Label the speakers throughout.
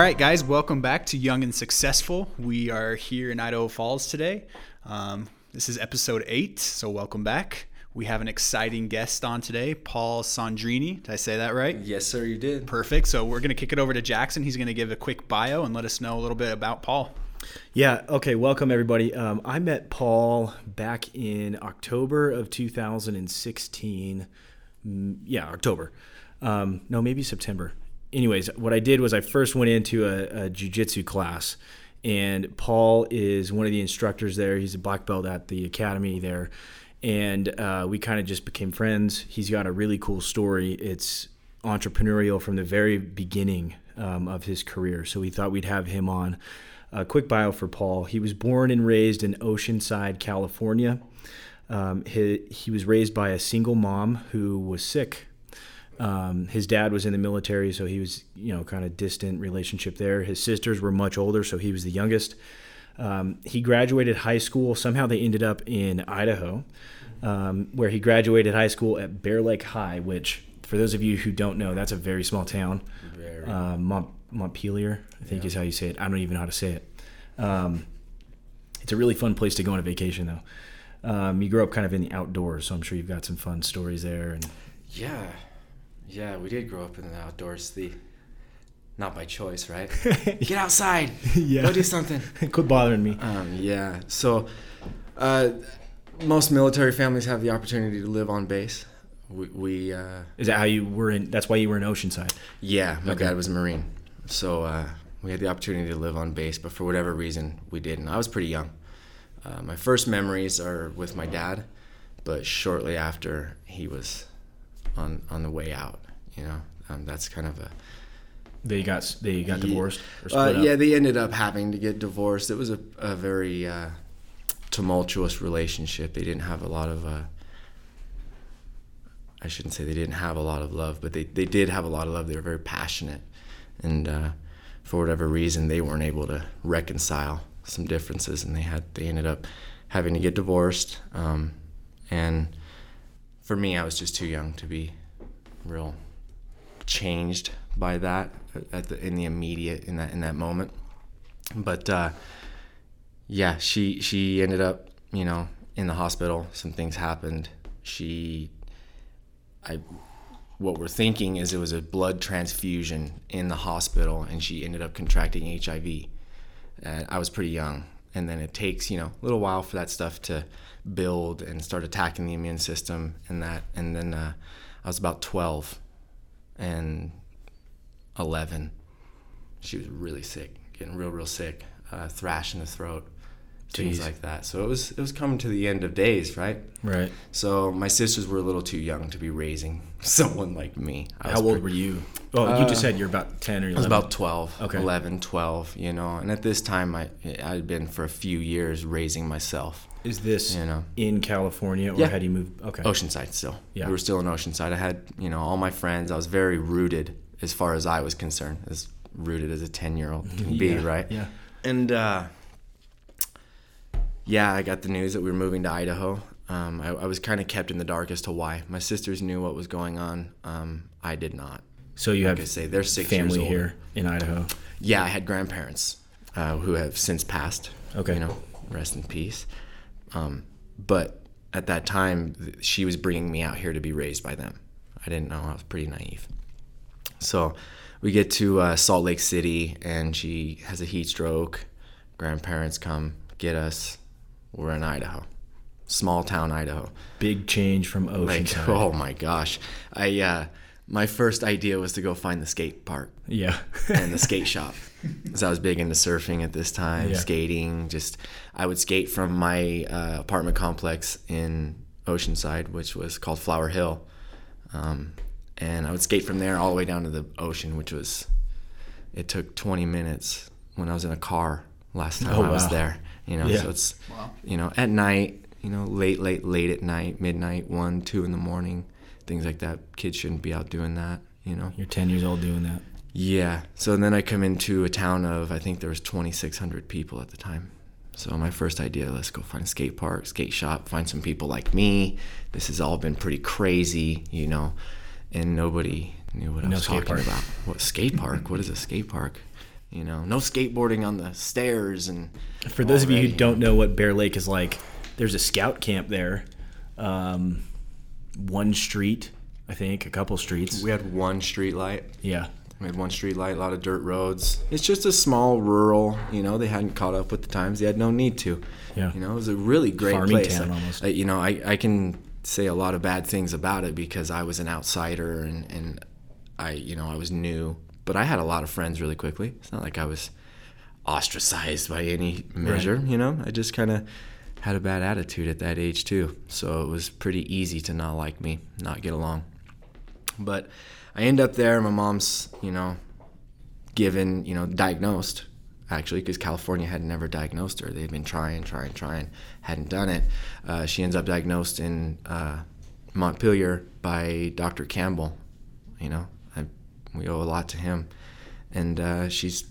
Speaker 1: All right, guys, welcome back to Young and Successful. We are here in Idaho Falls today. Um, this is episode eight, so welcome back. We have an exciting guest on today, Paul Sondrini. Did I say that right?
Speaker 2: Yes, sir, you did.
Speaker 1: Perfect. So we're going to kick it over to Jackson. He's going to give a quick bio and let us know a little bit about Paul.
Speaker 3: Yeah. Okay. Welcome, everybody. Um, I met Paul back in October of 2016. Mm, Yeah, October. Um, no, maybe September. Anyways, what I did was I first went into a, a jujitsu class, and Paul is one of the instructors there. He's a black belt at the academy there, and uh, we kind of just became friends. He's got a really cool story. It's entrepreneurial from the very beginning um, of his career. So we thought we'd have him on. A quick bio for Paul. He was born and raised in Oceanside, California. Um, he, he was raised by a single mom who was sick. Um, his dad was in the military, so he was, you know, kind of distant relationship there. His sisters were much older, so he was the youngest. Um, he graduated high school. Somehow they ended up in Idaho, um, where he graduated high school at Bear Lake High, which, for those of you who don't know, that's a very small town.
Speaker 2: Very.
Speaker 3: Uh, Mont- Montpelier, I think
Speaker 2: Yeah.
Speaker 3: is how you say it. I don't even know how to say it. Um, it's a really fun place to go on a vacation, though. Um, you grew up kind of in the outdoors, so I'm sure you've got some fun stories there. And
Speaker 2: Yeah, yeah, we did grow up in the outdoors. The not by choice, right? Get outside.
Speaker 3: Yeah.
Speaker 2: Go do something.
Speaker 3: quit bothering me.
Speaker 2: Um, yeah. So, uh, most military families have the opportunity to live on base. We, we uh,
Speaker 3: Is that how you were in? That's why you were in Oceanside.
Speaker 2: yeah, my
Speaker 3: Okay.
Speaker 2: dad was a Marine, so uh, we had the opportunity to live on base. But for whatever reason, we didn't. I was pretty young. Uh, my first memories are with my dad, but shortly after he was on on the way out. You know, um, that's kind of a
Speaker 3: They got they got divorced or
Speaker 2: Uh, yeah, they ended up having to get divorced. It was a, a very uh, tumultuous relationship. They didn't have a lot of. Uh, I shouldn't say they didn't have a lot of love, but they, they did have a lot of love. They were very passionate, and uh, for whatever reason, they weren't able to reconcile some differences, and they had they ended up having to get divorced. Um, and for me, I was just too young to be real changed by that at the in the immediate in that in that moment. But uh, yeah, she she ended up you know in the hospital. Some things happened. She, I, what we're thinking is it was a blood transfusion in the hospital, and she ended up contracting HIV. And I was pretty young, and then it takes you know a little while for that stuff to build and start attacking the immune system, and that, and then uh, I was about twelve, and 11 she was really sick getting real real sick uh, thrush in the throat things
Speaker 3: Jeez.
Speaker 2: like that so it was it was coming to the end of days right
Speaker 3: Right.
Speaker 2: so my sisters were a little too young to be raising someone like me I
Speaker 3: How old
Speaker 2: pretty-
Speaker 3: were you? Oh, you just
Speaker 2: Uh,
Speaker 3: said you're about ten or
Speaker 2: I
Speaker 3: eleven.
Speaker 2: was about 12,
Speaker 3: Okay.
Speaker 2: 11, 12, you know, and at this time I I'd been for a few years raising myself,
Speaker 3: Is this
Speaker 2: you know.
Speaker 3: in California or
Speaker 2: Yeah.
Speaker 3: had you moved? Okay.
Speaker 2: Oceanside still.
Speaker 3: Yeah.
Speaker 2: We were still in Oceanside. I had, you know, all my friends. I was very rooted as far as I was concerned, as rooted as a 10 year old can be,
Speaker 3: Yeah,
Speaker 2: right?
Speaker 3: Yeah.
Speaker 2: And uh, yeah, I got the news that we were moving to Idaho. Um, I, I was kind of kept in the dark as to why. My sisters knew what was going on. Um, I did not.
Speaker 3: So you
Speaker 2: Like I say, they're six
Speaker 3: family here in Idaho.
Speaker 2: Yeah, I had grandparents uh, who have since passed.
Speaker 3: Okay.
Speaker 2: You know, rest in peace. Um, but at that time, she was bringing me out here to be raised by them. I didn't know. I was pretty naive. So we get to uh, Salt Lake City, and she has a heat stroke. Grandparents come get us. We're in Idaho, small town Idaho.
Speaker 3: Big change from
Speaker 2: Like,
Speaker 3: Oceanside.
Speaker 2: oh my gosh, I uh, my first idea was to go find the skate park
Speaker 3: Yeah.
Speaker 2: and the skate shop. Because I was big into surfing at this time,
Speaker 3: Yeah.
Speaker 2: skating. Just I would skate from my uh, apartment complex in Oceanside, which was called Flower Hill, um, and I would skate from there all the way down to the ocean, which was it took 20 minutes when I was in a car last time
Speaker 3: Oh,
Speaker 2: I was there. You know,
Speaker 3: Yeah.
Speaker 2: so it's
Speaker 1: Wow.
Speaker 2: you know at night, you know, late, late, late at night, midnight, one, two in the morning, things like that. Kids shouldn't be out doing that. You know.
Speaker 3: You're ten years old doing that.
Speaker 2: Yeah. So then I come into a town of I think there was 2,600 people at the time. So my first idea, let's go find a skate park, skate shop, find some people like me. This has all been pretty crazy, you know, and nobody knew what I was talking
Speaker 3: park.
Speaker 2: about. What skate park? what is a skate park? You know, no skateboarding on the stairs and.
Speaker 3: For those of you who don't know what Bear Lake is like, there's a scout camp there. Um, one street, I think, a couple streets.
Speaker 2: we had one street light.
Speaker 3: Yeah.
Speaker 2: We had one street light, a lot of dirt roads. It's just a small rural, you know, they hadn't caught up with the times. They had no need to.
Speaker 3: Yeah.
Speaker 2: You know, it was a really great
Speaker 3: Farming
Speaker 2: place.
Speaker 3: town
Speaker 2: I-
Speaker 3: almost.
Speaker 2: I- you know, I, I can say a lot of bad things about it because I was an outsider and, and I, you know, I was new. But I had a lot of friends really quickly. It's not like I was ostracized by any measure, you know? I just kind of had a bad attitude at that age too. So it was pretty easy to not like me, not get along. But I end up there. My mom's, you know, given, you know, diagnosed actually because California had never diagnosed her. They'd been trying, trying, trying, hadn't done it. Uh, she ends up diagnosed in uh, Montpelier by Dr. Campbell. You know, I, we owe a lot to him, and uh, she's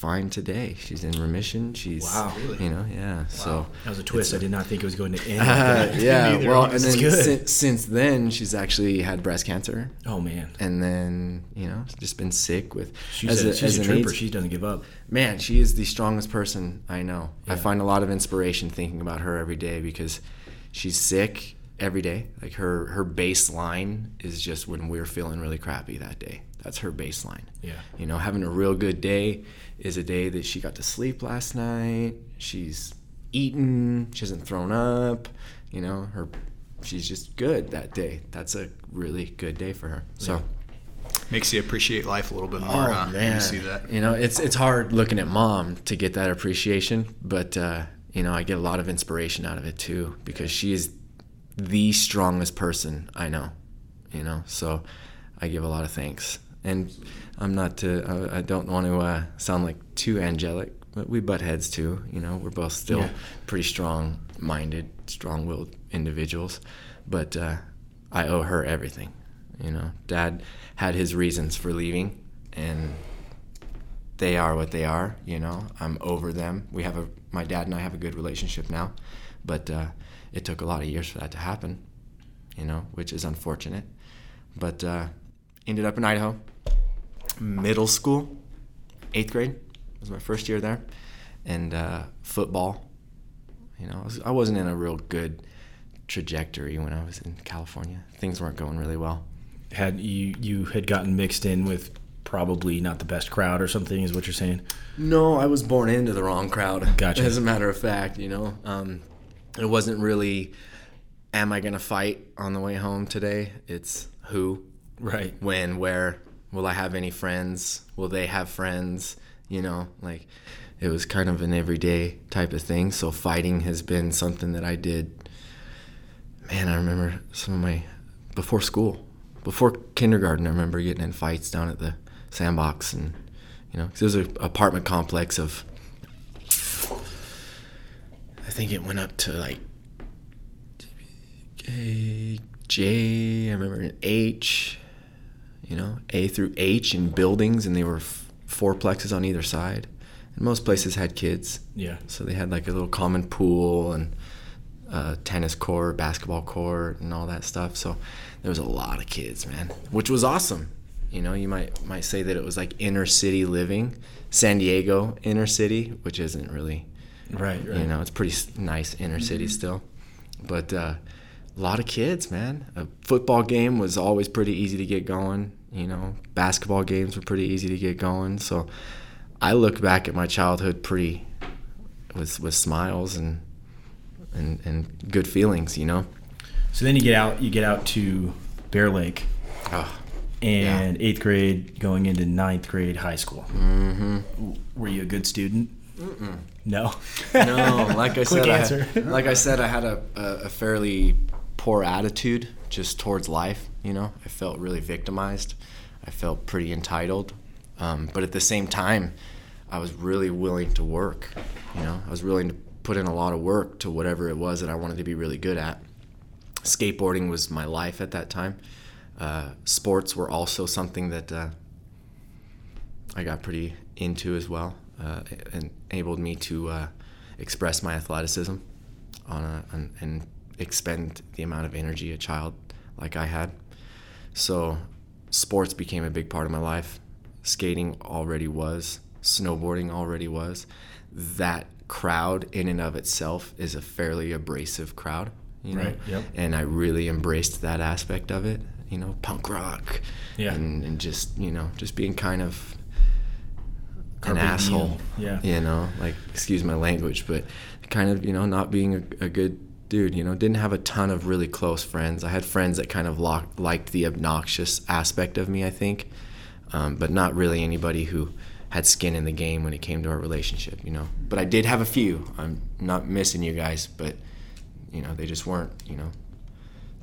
Speaker 2: fine today. She's in remission. She's,
Speaker 3: Wow.
Speaker 1: Really?
Speaker 2: you know, yeah. So.
Speaker 3: That was a twist. I did not think it was going to end.
Speaker 2: Uh, yeah, well, and then
Speaker 3: Good.
Speaker 2: since, since then, she's actually had breast cancer,
Speaker 3: Oh man,
Speaker 2: and then you know, just been sick with.
Speaker 3: she's
Speaker 2: as
Speaker 3: a,
Speaker 2: a,
Speaker 3: she's
Speaker 2: as
Speaker 3: a
Speaker 2: an
Speaker 3: trooper.
Speaker 2: AIDS-
Speaker 3: She doesn't give up.
Speaker 2: man, she is the strongest person I know. I find a lot of inspiration thinking about her every day because she's sick every day. Like her her baseline is just when we're feeling really crappy that day. That's her baseline.
Speaker 3: Yeah.
Speaker 2: You know, having a real good day is a day that she got to sleep last night. She's eaten. She hasn't thrown up. You know, her she's just good that day. That's a really good day for her. So.
Speaker 1: Makes you appreciate life a little bit more.
Speaker 2: Oh
Speaker 1: huh?
Speaker 2: man,
Speaker 1: you see that.
Speaker 2: You know, it's it's hard looking at mom to get that appreciation, but uh, you know, I get a lot of inspiration out of it too because she is the strongest person I know. You know, so I give a lot of thanks, and I'm not to. I, I don't want to uh, sound like too angelic, but we butt heads too. You know, we're both still
Speaker 3: Yeah.
Speaker 2: pretty strong-minded, strong-willed individuals, but uh, I owe her everything. You know, Dad had his reasons for leaving, and they are what they are. You know, I'm over them. We have a my dad and I have a good relationship now, but uh, it took a lot of years for that to happen. You know, which is unfortunate. But uh, ended up in Idaho, middle school, eighth grade was my first year there, and uh, football. You know, I, was, I wasn't in a real good trajectory when I was in California. Things weren't going really well.
Speaker 3: Had you you had gotten mixed in with probably not the best crowd or something? Is what you're saying?
Speaker 2: No, I was born into the wrong crowd.
Speaker 3: Gotcha.
Speaker 2: As a matter of fact, you know, um, it wasn't really, am I going to fight on the way home today? It's who,
Speaker 3: Right.
Speaker 2: when, where, will I have any friends? Will they have friends? You know, like it was kind of an everyday type of thing. So fighting has been something that I did. Man, I remember some of my, before school, before kindergarten, I remember getting in fights down at the sandbox and, you know, 'cause it was an apartment complex of, I think it went up to like J, I remember an H, you know, A through H in buildings, and they were f- fourplexes on either side. And most places had kids,
Speaker 3: Yeah.
Speaker 2: so they had like a little common pool and uh, tennis court, basketball court, and all that stuff. So there was a lot of kids, man, which was awesome. You know, you might might say that it was like inner city living, San Diego inner city, which isn't really
Speaker 3: Right. Right.
Speaker 2: you know, it's pretty nice inner city still, but uh, a lot of kids, man. A football game was always pretty easy to get going. You know, basketball games were pretty easy to get going. So I look back at my childhood pretty with with smiles and and and good feelings. You know.
Speaker 3: So then you get out. You get out to Bear Lake,
Speaker 2: Oh,
Speaker 3: and eighth grade going into ninth grade high school.
Speaker 2: mm-hmm.
Speaker 3: Were you a good student? No.
Speaker 2: No, like I said. I, like I said, I had a, a fairly poor attitude just towards life. You know, I felt really victimized. I felt pretty entitled, um, but at the same time, I was really willing to work. You know, I was willing to put in a lot of work to whatever it was that I wanted to be really good at. Skateboarding was my life at that time. Uh, sports were also something that uh, I got pretty into as well, uh, and enabled me to uh, express my athleticism on a, on, and expend the amount of energy a child like I had. So, sports became a big part of my life. skating already was, snowboarding already was, that crowd in and of itself is a fairly abrasive crowd. You know?
Speaker 3: Right, yep.
Speaker 2: And I really embraced that aspect of it. You know, punk rock.
Speaker 3: Yeah.
Speaker 2: And, and just you know, just being kind of an asshole.
Speaker 3: diem. Yeah.
Speaker 2: You know, like excuse my language, but kind of you know not being a, a good dude. You know, didn't have a ton of really close friends. I had friends that kind of locked, liked the obnoxious aspect of me. I think, um, but not really anybody who had skin in the game when it came to our relationship. You know, but I did have a few. I'm not missing you guys, but you know they just weren't. You know,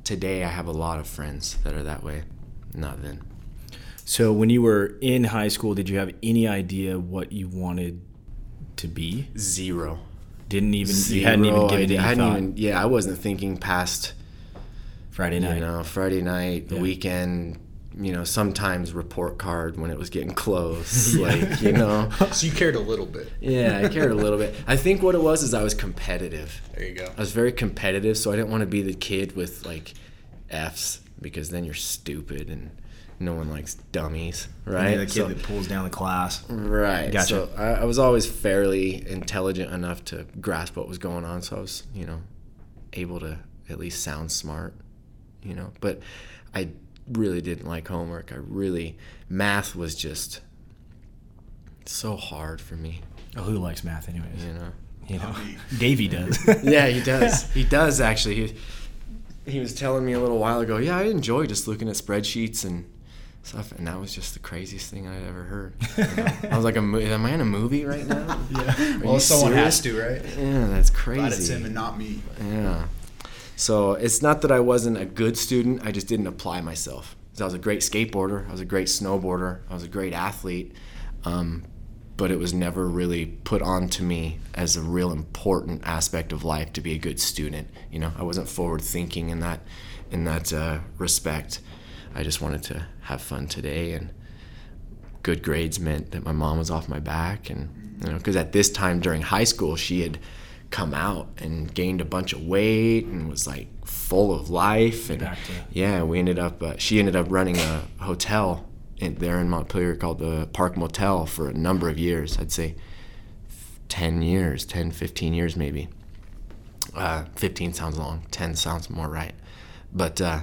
Speaker 2: today I have a lot of friends that are that way. Not then.
Speaker 3: So when you were in high school, did you have any idea what you wanted to be?
Speaker 2: Zero.
Speaker 3: Didn't even you hadn't even
Speaker 2: Zero
Speaker 3: given it any
Speaker 2: I hadn't
Speaker 3: thought.
Speaker 2: even. Yeah, I wasn't thinking past.
Speaker 3: Friday night.
Speaker 2: You know, Friday night, the
Speaker 3: Yeah.
Speaker 2: weekend. You know, sometimes report card when it was getting close. Like you know.
Speaker 1: So you cared a little bit.
Speaker 2: Yeah, I cared a little bit. I think what it was is I was competitive.
Speaker 1: There you go.
Speaker 2: I was very competitive, so I didn't want to be the kid with like Fs because then you're stupid and no one likes dummies, right?
Speaker 3: You're the kid
Speaker 2: So-
Speaker 3: that pulls down the class.
Speaker 2: Right.
Speaker 3: Gotcha.
Speaker 2: So I, I was always fairly intelligent enough to grasp what was going on. So I was, you know, able to at least sound smart, you know. But I really didn't like homework. I really, math was just so hard for me,
Speaker 3: Oh, who likes math, anyways?
Speaker 2: you know.
Speaker 3: You know, Davey does.
Speaker 2: yeah, he does. He does actually. He, he was telling me a little while ago. Yeah, I enjoy just looking at spreadsheets and stuff, and that was just the craziest thing I'd ever heard. You know? I was like, "Am am I in a movie right now?"
Speaker 3: yeah.
Speaker 2: Are
Speaker 1: Well, someone
Speaker 2: serious?
Speaker 1: has to, right?
Speaker 2: Yeah, that's crazy.
Speaker 1: Glad it's him and not me.
Speaker 2: Yeah. So it's not that I wasn't a good student. I just didn't apply myself. 'Cause I was a great skateboarder. I was a great snowboarder. I was a great athlete. Um, but it was never really put on to me as a real important aspect of life to be a good student. You know, I wasn't forward thinking in that in that uh, respect. I just wanted to have fun today, and good grades meant that my mom was off my back, and you know, because at this time during high school, she had come out and gained a bunch of weight and was like full of life, and yeah, we ended up. Uh, she ended up running a hotel in, there in Montpelier called the Park Motel for a number of years. I'd say 10 years, 10, 15 years maybe. Uh, 15 sounds long, 10 sounds more right. But, uh,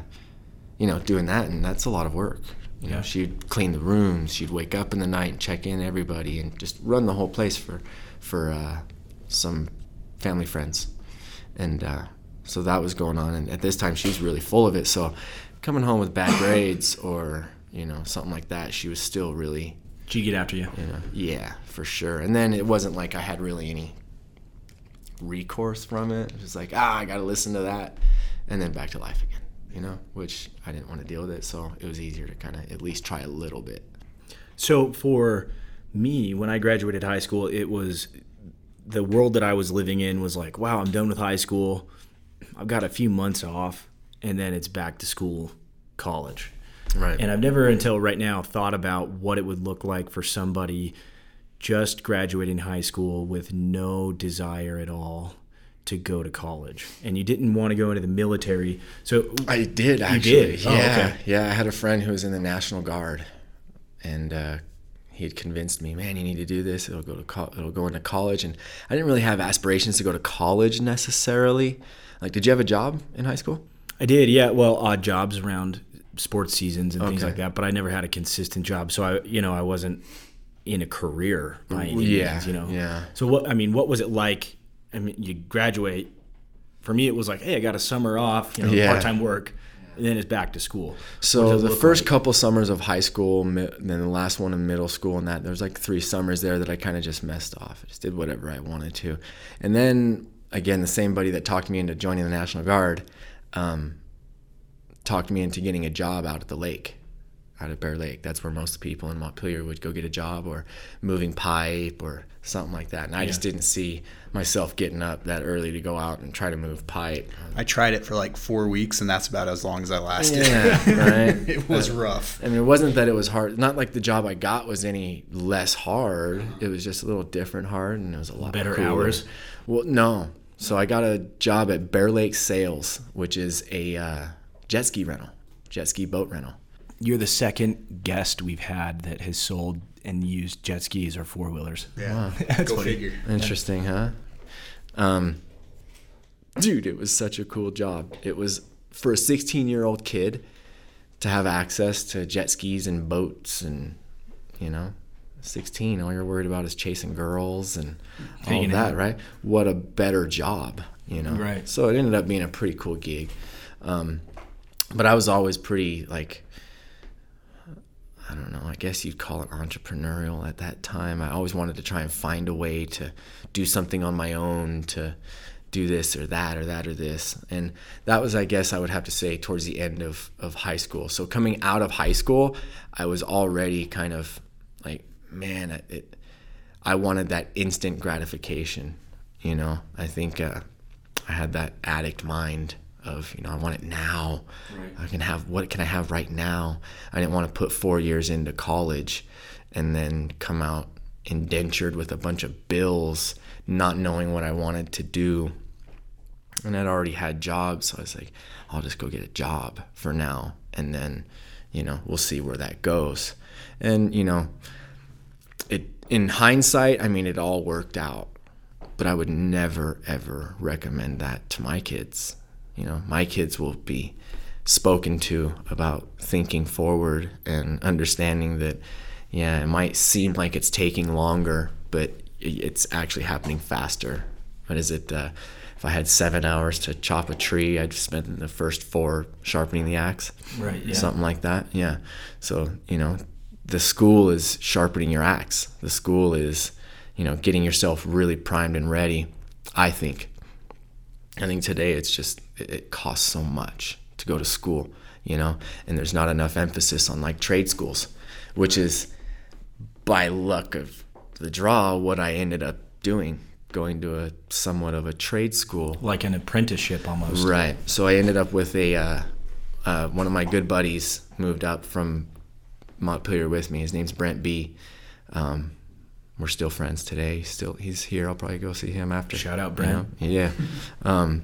Speaker 2: you know, doing that, and that's a lot of work. You know,
Speaker 3: Yeah.
Speaker 2: she'd clean the rooms, she'd wake up in the night and check in everybody and just run the whole place for, for uh, some family friends. And uh, so that was going on. And at this time, she was really full of it. So coming home with bad grades or, you know, something like that, she was still really
Speaker 3: She get after you.
Speaker 2: you know, yeah, for sure. And then it wasn't like I had really any recourse from it. It was like, ah, I got to listen to that, and then back to life again. You know, which I didn't want to deal with it, so it was easier to kind of at least try a little bit.
Speaker 3: So for me, when I graduated high school, it was the world that I was living in was like, wow, I'm done with high school. I've got a few months off, and then it's back to school, college.
Speaker 2: Right.
Speaker 3: And I've never until right now thought about what it would look like for somebody just graduating high school with no desire at all to go to college. And you didn't want to go into the military. So
Speaker 2: I did actually.
Speaker 3: did? Oh,
Speaker 2: Yeah,
Speaker 3: okay.
Speaker 2: yeah. I had a friend who was in the National Guard, and uh, he had convinced me, man, you need to do this. It'll go to co- it'll go into college, and I didn't really have aspirations to go to college necessarily. Like, did you have a job in high school?
Speaker 3: I did, yeah. Well, odd jobs around sports seasons and things like that, but I never had a consistent job. So I, you know, I wasn't in a career by any
Speaker 2: Yeah,
Speaker 3: means, you know.
Speaker 2: yeah.
Speaker 3: So what? I mean, what was it like? I mean, you graduate. For me, it was like, hey, I got a summer off, you know,
Speaker 2: Yeah.
Speaker 3: part-time work, and then it's back to school.
Speaker 2: So the first
Speaker 3: like?
Speaker 2: couple summers of high school, mi- then the last one in middle school, and that there was like three summers there that I kind of just messed off. I just did whatever I wanted to, and then again, the same buddy that talked me into joining the National Guard, um, talked me into getting a job out at the lake, out of Bear Lake. That's where most people in Montpelier would go get a job or moving pipe or something like that. And I just didn't see myself getting up that early to go out and try to move pipe.
Speaker 1: I tried it for like four weeks, and that's about as long as I lasted.
Speaker 2: Yeah, right.
Speaker 1: it was rough.
Speaker 2: I mean, it wasn't that it was hard. Not like the job I got was any less hard. It was just a little different hard, and it was a lot
Speaker 3: Better
Speaker 2: cooler.
Speaker 3: hours?
Speaker 2: Well, no. So I got a job at Bear Lake Sales, which is a uh, jet ski rental, jet ski boat rental.
Speaker 3: You're the second guest we've had that has sold and used jet skis or four wheelers.
Speaker 1: Yeah.
Speaker 3: That's
Speaker 1: Go
Speaker 3: funny.
Speaker 1: figure.
Speaker 2: Interesting, huh? Um, dude, it was such a cool job. It was for a 16 year old kid to have access to jet skis and boats and, you know, 16, all you're worried about is chasing girls and all
Speaker 3: Hanging
Speaker 2: of that,
Speaker 3: out.
Speaker 2: right? What a better job, you know?
Speaker 3: Right.
Speaker 2: So it ended up being a pretty cool gig. Um, but I was always pretty, like, I don't know, I guess you'd call it entrepreneurial at that time. I always wanted to try and find a way to do something on my own to do this or that or that or this. And that was, I guess, I would have to say towards the end of, of high school. So coming out of high school, I was already kind of like, man, it, I wanted that instant gratification. You know, I think uh, I had that addict mind of, you know, I want it now. I can have, what can I have right now? I didn't want to put four years into college and then come out indentured with a bunch of bills, not knowing what I wanted to do. And I'd already had jobs. So I was like, I'll just go get a job for now. And then, you know, we'll see where that goes. And, you know, it in hindsight, I mean, it all worked out. But I would never, ever recommend that to my kids. You know, my kids will be spoken to about thinking forward and understanding that, yeah, it might seem like it's taking longer, but it's actually happening faster. What is it? Uh, if I had seven hours to chop a tree, I'd spend the first four sharpening the axe.
Speaker 3: Right, yeah.
Speaker 2: Something like that. Yeah. So, you know, the school is sharpening your axe. The school is, you know, getting yourself really primed and ready. I think. I think today it's just it, costs so much to go to school, you know, and there's not enough emphasis on like trade schools, which is by luck of the draw what I ended up doing, going to a somewhat of a trade school.
Speaker 3: Like an apprenticeship almost.
Speaker 2: Right. So I ended up with a uh, uh, one of my good buddies moved up from Montpelier with me. His name's Brent B. Um, we're still friends today. Still, he's here. I'll probably go see him after.
Speaker 3: Shout out,
Speaker 2: you
Speaker 3: Brent.
Speaker 2: know? Yeah. um,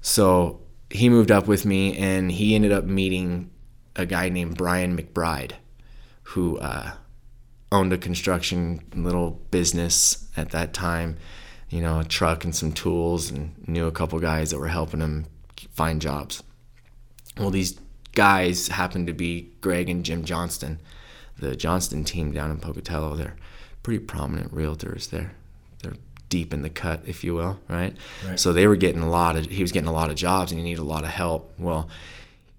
Speaker 2: so he moved up with me, and he ended up meeting a guy named Brian McBride, who uh, owned a construction little business at that time. You know, a truck and some tools, and knew a couple guys that were helping him find jobs. Well, these guys happened to be Greg and Jim Johnston, the Johnston team down in Pocatello. They're pretty prominent realtors. They're deep in the cut, if you will, right?
Speaker 3: Right.
Speaker 2: So they were getting a lot of. He was getting a lot of jobs, and he needed a lot of help. Well,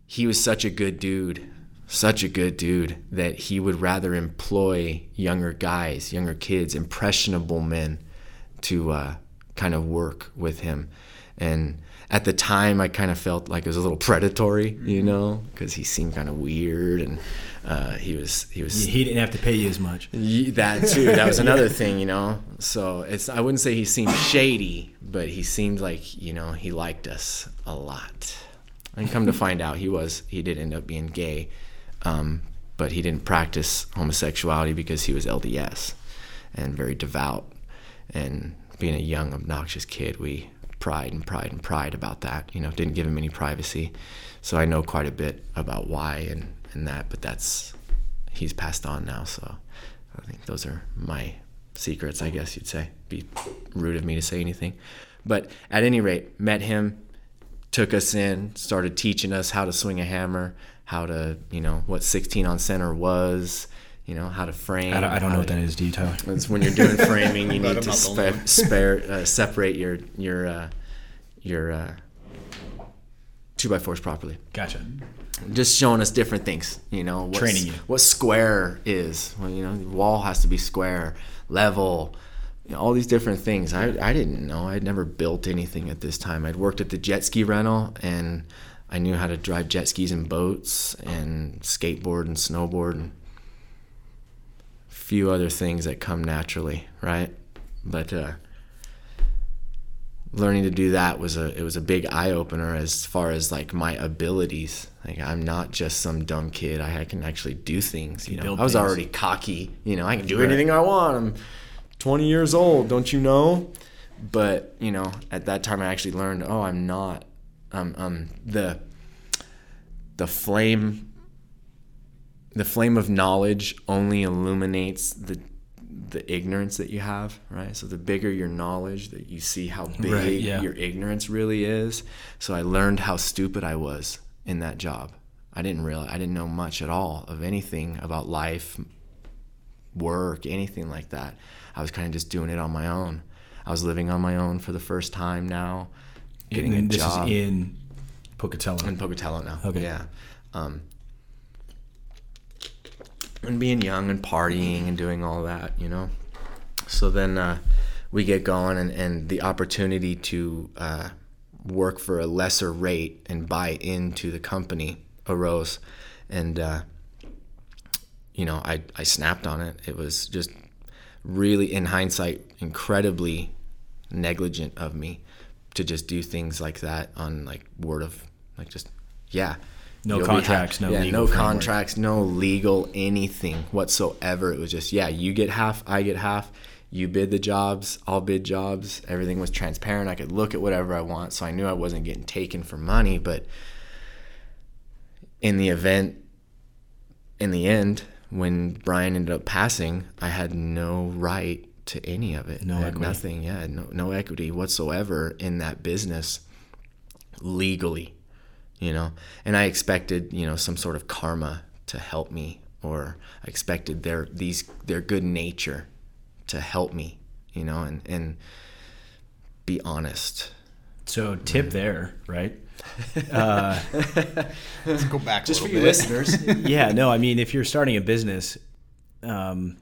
Speaker 2: he was such a good dude, such a good dude that he would rather employ younger guys, younger kids, impressionable men to uh, kind of work with him. And at the time, I kind of felt like it was a little predatory, you know, because he seemed kind of weird and uh, he was he was
Speaker 3: He didn't have to pay you as much.
Speaker 2: That too. That was another thing, you know. So it's I wouldn't say he seemed shady, but he seemed like you know he liked us a lot. And come to find out, he was he did end up being gay, um, but he didn't practice homosexuality because he was LDS and very devout. And being a young obnoxious kid, we pride and pride and pride about that. You know, didn't give him any privacy. So I know quite a bit about why and and that, but that's he's passed on now, so I think those are my secrets, I guess you'd say. Be rude of me to say anything. But at any rate, met him, took us in, started teaching us how to swing a hammer, how to, you know, what 16 on center was, you know, how to frame.
Speaker 3: I don't, I don't
Speaker 2: how
Speaker 3: know what that is, do you, Tyler?
Speaker 2: It's when you're doing framing, you need to
Speaker 1: not the only
Speaker 2: spa-
Speaker 1: one.
Speaker 2: spare, uh, separate your your uh, your uh, two by fours properly
Speaker 3: Gotcha.
Speaker 2: Just showing us different things, you know, what,
Speaker 3: Training you.
Speaker 2: what square is. Well, you know, the wall has to be square, level, you know, all these different things. I, I didn't know. I'd never built anything at this time. I'd worked at the jet ski rental and I knew how to drive jet skis and boats and skateboard and snowboard and a few other things that come naturally, right? But uh, learning to do that was a it was a big eye opener as far as like my abilities. Like I'm not just some dumb kid. I can actually do things. You know, I was
Speaker 3: things.
Speaker 2: already cocky. You know, I can do
Speaker 3: Right.
Speaker 2: anything I want. I'm 20 years old. Don't you know? But you know, at that time, I actually learned. Oh, I'm not. Um, um, the the flame the flame of knowledge only illuminates the the ignorance that you have, right? So the bigger your knowledge, that you see how big
Speaker 3: Right, yeah.
Speaker 2: your ignorance really is. So I learned how stupid I was in that job. I didn't realize I didn't know much at all of anything about life, work, anything like that. I was kind of just doing it on my own. I was living on my own for the first time now, getting
Speaker 3: and
Speaker 2: a
Speaker 3: this
Speaker 2: job
Speaker 3: is in Pocatello.
Speaker 2: in Pocatello now.
Speaker 3: Okay.
Speaker 2: Yeah. Um, and being young and partying and doing all that, you know. So then uh, we get going, and, and the opportunity to uh, work for a lesser rate and buy into the company arose. And, uh, you know, I, I snapped on it. It was just really, in hindsight, incredibly negligent of me to just do things like that on like word of like just yeah
Speaker 3: No
Speaker 2: You'll
Speaker 3: contracts, no
Speaker 2: yeah,
Speaker 3: legal
Speaker 2: no
Speaker 3: framework.
Speaker 2: contracts no legal anything whatsoever. It was just yeah you get half i get half. You bid the jobs i'll bid jobs. Everything was transparent. I could look at whatever i want so i knew i wasn't getting taken for money but in the event in the end when brian ended up passing i had no right to any of it.
Speaker 3: No equity.
Speaker 2: nothing yeah no, no equity whatsoever in that business legally you know? And i expected you know some sort of karma to help me or i expected their these their good nature to help me you know? And and be honest.
Speaker 3: So tip there, right?
Speaker 1: Let's go back
Speaker 2: just
Speaker 1: a
Speaker 2: for
Speaker 1: little
Speaker 2: you listeners.
Speaker 3: Yeah, no, I mean, if you're starting a business, um,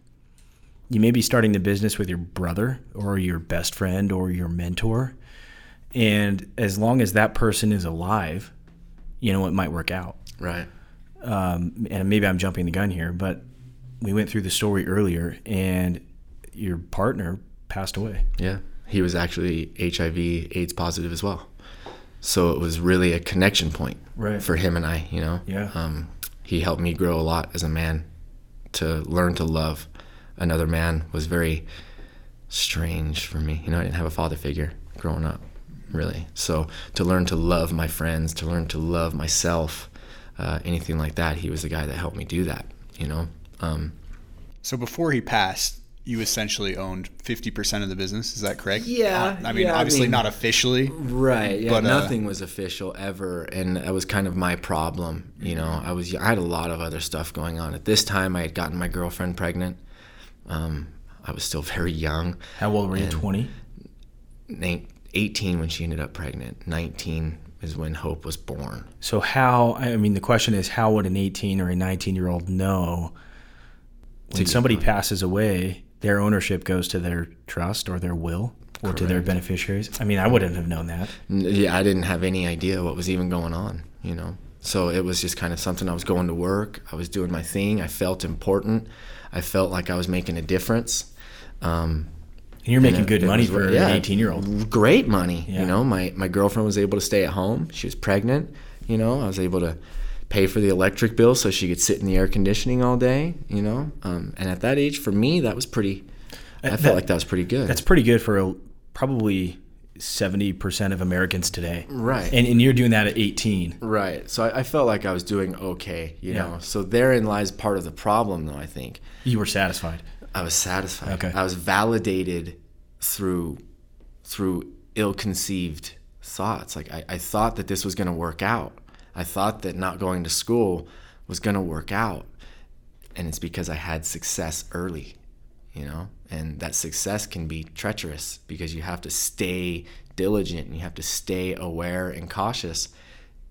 Speaker 3: you may be starting the business with your brother or your best friend or your mentor. And as long as that person is alive, you know, it might work out.
Speaker 2: right
Speaker 3: Um, and maybe I'm jumping the gun here, but we went through the story earlier and your partner passed away.
Speaker 2: yeah he was actually hiv aids positive as well so it was really a connection point
Speaker 3: Right.
Speaker 2: for him and i you know
Speaker 3: Yeah.
Speaker 2: um, he helped me grow a lot as a man to learn to love another man was very strange for me you know i didn't have a father figure growing up really so to learn to love my friends to learn to love myself uh, anything like that he was the guy that helped me do that you know um,
Speaker 1: So before he passed, you essentially owned 50% of the business. Is that correct?
Speaker 2: Yeah,
Speaker 1: Uh, I mean,
Speaker 2: yeah, I
Speaker 1: obviously
Speaker 2: mean-
Speaker 1: not officially.
Speaker 2: Right. Yeah.
Speaker 1: But, uh,
Speaker 2: nothing was official ever, and that was kind of my problem. You know, I was I had a lot of other stuff going on at this time. I had gotten my girlfriend pregnant. Um, I was still very young.
Speaker 3: How old were you? 20?
Speaker 2: Nine- 18 when she ended up pregnant. 19 is when Hope was born.
Speaker 3: So how? I mean, the question is, how would an 18 or a 19 year old know when somebody
Speaker 2: money.
Speaker 3: passes away, their ownership goes to their trust or their will or to their beneficiaries? I mean, I wouldn't have known that.
Speaker 2: Yeah, I didn't have any idea what was even going on, you know. So it was just kind of something I was going to work. I was doing my thing. I felt important. I felt like I was making a difference. Um,
Speaker 3: And you're making
Speaker 2: And
Speaker 3: good money for
Speaker 2: yeah,
Speaker 3: an 18 year old.
Speaker 2: Great money.
Speaker 3: Yeah.
Speaker 2: You know, my, my girlfriend was able to stay at home. She was pregnant. You know, I was able to pay for the electric bill so she could sit in the air conditioning all day. You know, um, and at that age, for me, that was pretty. I
Speaker 3: that-
Speaker 2: felt like that was pretty good.
Speaker 3: That's pretty good for a, probably 70% of Americans today.
Speaker 2: Right.
Speaker 3: And, and you're doing that at 18.
Speaker 2: right. So I, I felt like I was doing okay. You
Speaker 3: Yeah.
Speaker 2: know, so therein lies part of the problem, though. I think
Speaker 3: You were satisfied.
Speaker 2: I was satisfied.
Speaker 3: Okay.
Speaker 2: I was validated through through ill-conceived thoughts. Like I, I thought that this was going to work out. I thought that not going to school was going to work out, and it's because I had success early, you know. And that success can be treacherous because you have to stay diligent and you have to stay aware and cautious,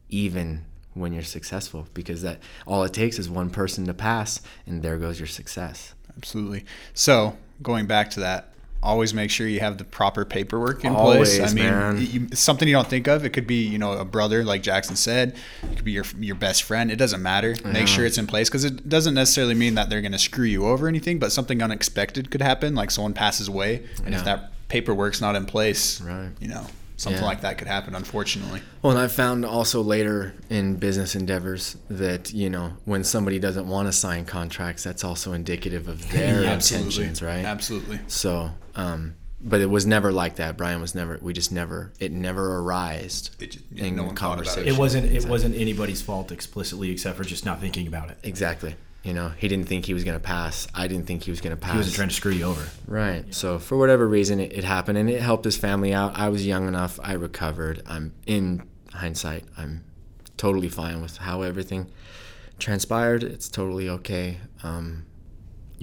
Speaker 2: even when you're successful. Because that all it takes is one person to pass, and there goes your success.
Speaker 1: Absolutely. So going back to that, always make sure you have the proper paperwork in
Speaker 2: Always,
Speaker 1: place. I mean. You, something you don't think of. It could be, you know, a brother, like Jackson said. It could be your your best friend. It doesn't matter. Make sure it's in place because it doesn't necessarily mean that they're going to screw you over or anything. But something unexpected could happen, like someone passes away, and
Speaker 2: Yeah.
Speaker 1: if that paperwork's not in place,
Speaker 2: Right.
Speaker 1: you know, something
Speaker 2: Yeah.
Speaker 1: like that could happen. Unfortunately.
Speaker 2: Well, and I found also later in business endeavors that you know when somebody doesn't want to sign contracts, that's also indicative of their intentions, right?
Speaker 1: Absolutely.
Speaker 2: So, um, but it was never like that. Brian was never. We just never. It never arised
Speaker 1: It just- yeah,
Speaker 2: in
Speaker 1: no one thought about it.
Speaker 2: conversation.
Speaker 3: It wasn't it wasn't anybody's fault explicitly except for just not thinking about it.
Speaker 2: exactly, You know, he didn't think he was going to pass. I didn't think he was going to pass.
Speaker 3: He wasn't trying to screw you over.
Speaker 2: Right. So for whatever reason, it, it happened, and it helped his family out. I was young enough. I recovered. I'm in hindsight. I'm totally fine with how everything transpired. It's totally okay. Um,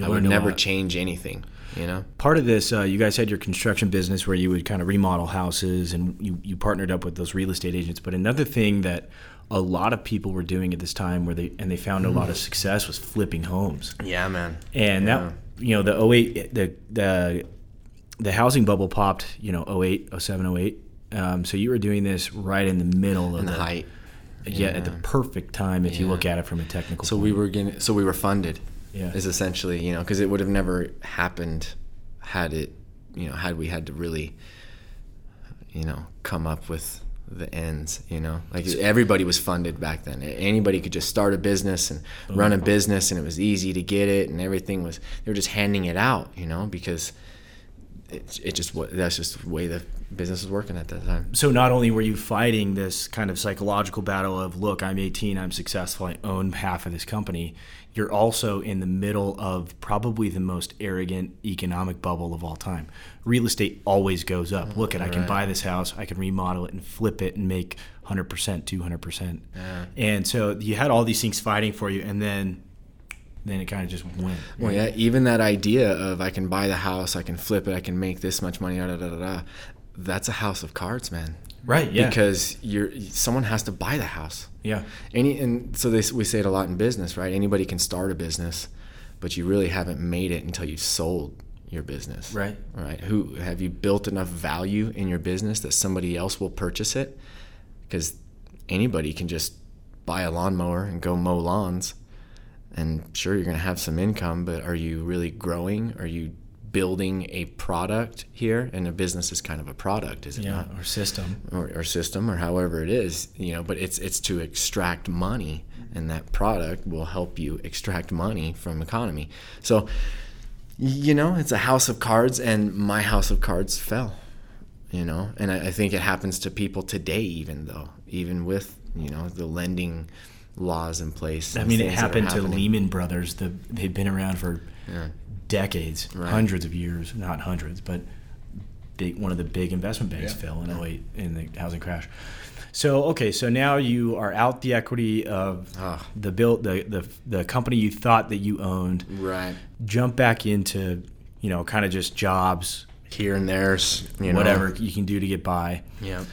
Speaker 2: I would never change anything. You know.
Speaker 3: Part of this, uh, you guys had your construction business where you would kind of remodel houses and you, you partnered up with those real estate agents. But another thing that a lot of people were doing at this time where they and they found a lot of success was flipping homes.
Speaker 2: Yeah, man.
Speaker 3: And
Speaker 2: Yeah.
Speaker 3: that you know the 08 the the the housing bubble popped, you know, 08, 07, 08. Um, so you were doing this right in the middle of
Speaker 2: in the height.
Speaker 3: Yeah, at the perfect time if you look at it from a technical
Speaker 2: So
Speaker 3: point.
Speaker 2: we were getting, so we were funded.
Speaker 3: Yeah.
Speaker 2: Is essentially, you know, because it would have never happened had it, you know, had we had to really, you know, come up with the ends, you know, like everybody was funded back then. Anybody could just start a business and run a business, and it was easy to get it, and everything was. They were just handing it out, you know, because it, it just that's just the way the business was working at that time.
Speaker 3: so not only were you fighting this kind of psychological battle of look i'm 18 i'm successful i own half of this company you're also in the middle of probably the most arrogant economic bubble of all time. Real estate always goes up. Look at i can buy this house i can remodel it and flip it and make 100% 200% and so you had all these things fighting for you and then then it kind of just went
Speaker 2: Well, yeah, even that idea of I can buy the house, I can flip it, I can make this much money, da da da da. da that's a house of cards, man.
Speaker 3: Right yeah
Speaker 2: Because you're someone has to buy the house.
Speaker 3: yeah
Speaker 2: Any and so they, we say it a lot in business, right? Anybody can start a business, but you really haven't made it until you've sold your business.
Speaker 3: Right.
Speaker 2: Right. Who have you built enough value in your business that somebody else will purchase it? Because anybody can just buy a lawnmower and go mow lawns, and sure you're going to have some income, but are you really growing? Are you building a product here? And a business is kind of a product, is it
Speaker 3: yeah
Speaker 2: not?
Speaker 3: Or system
Speaker 2: or, or system or however it is you know but it's it's to extract money and that product will help you extract money from economy so you know it's a house of cards and my house of cards fell you know and I, I think it happens to people today even though even with you know the lending laws in place
Speaker 3: I mean, it
Speaker 2: things that are
Speaker 3: happened to. Lehman Brothers. The they've been around for
Speaker 2: Yeah.
Speaker 3: Decades,
Speaker 2: Right.
Speaker 3: hundreds of years, not hundreds, but big, one of the big investment banks
Speaker 1: Yeah.
Speaker 3: fell in 08 in the housing crash. So okay, so now you are out the equity of
Speaker 2: Ah.
Speaker 3: the build the, the the company you thought that you owned.
Speaker 2: right
Speaker 3: Jump back into you know kind of just jobs,
Speaker 2: here and there's you know
Speaker 3: whatever you can do to get by.
Speaker 2: yeah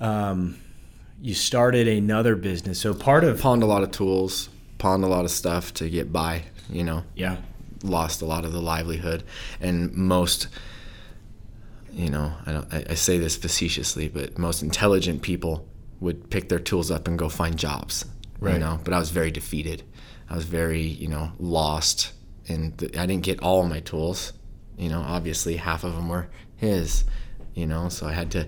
Speaker 3: Um, you started another business. So part of
Speaker 2: pawned a lot of tools pawned a lot of stuff to get by you know
Speaker 3: yeah
Speaker 2: lost a lot of the livelihood. And most you know I, don't, I, I say this facetiously but most intelligent people would pick their tools up and go find jobs
Speaker 3: Right.
Speaker 2: you know? But i was very defeated. I was very you know lost and th- i didn't get all my tools. You know obviously half of them were his you know? So i had to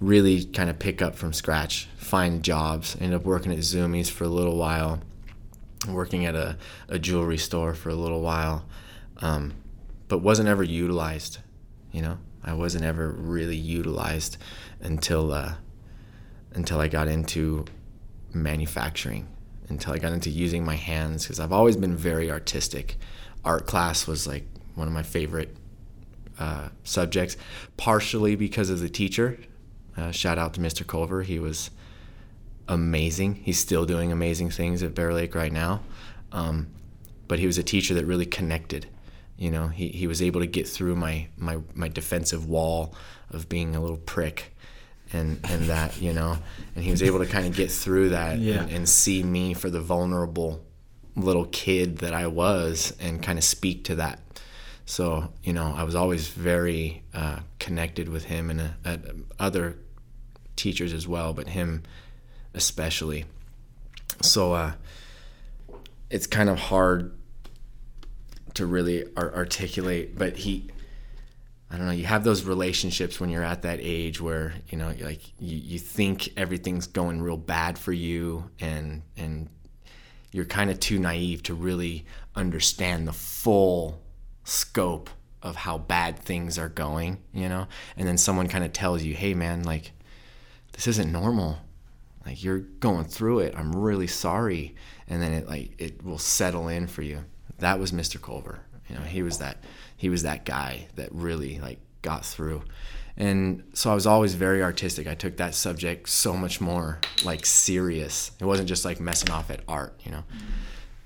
Speaker 2: really kind of pick up from scratch find jobs ended up working at zoomies for a little while working at a, a jewelry store for a little while, um, but wasn't ever utilized. You know, I wasn't ever really utilized until uh, until I got into manufacturing, until I got into using my hands because I've always been very artistic. Art class was like one of my favorite uh, subjects, partially because of the teacher. Uh, shout out to Mr. Culver. He was amazing. He's still doing amazing things at Bear Lake right now. Um, but he was a teacher that really connected. You know, he, he was able to get through my, my, my defensive wall of being a little prick and, and that, you know, and he was able to kind of get through that
Speaker 3: Yeah.
Speaker 2: and, and see me for the vulnerable little kid that I was and kind of speak to that. So, you know, I was always very uh, connected with him and uh, uh, other teachers as well, but him especially. So uh, it's kind of hard to really ar- articulate, but he, I don't know, you have those relationships when you're at that age where, you know, like you, you think everything's going real bad for you and, and you're kind of too naive to really understand the full scope of how bad things are going, you know? And then someone kind of tells you, hey man, like, this isn't normal Like you're going through it. I'm really sorry. And then it like it will settle in for you. That was Mr. Culver. You know, he was that he was that guy that really like got through. And so I was always very artistic. I took that subject so much more like serious. It wasn't just like messing off at art, you know.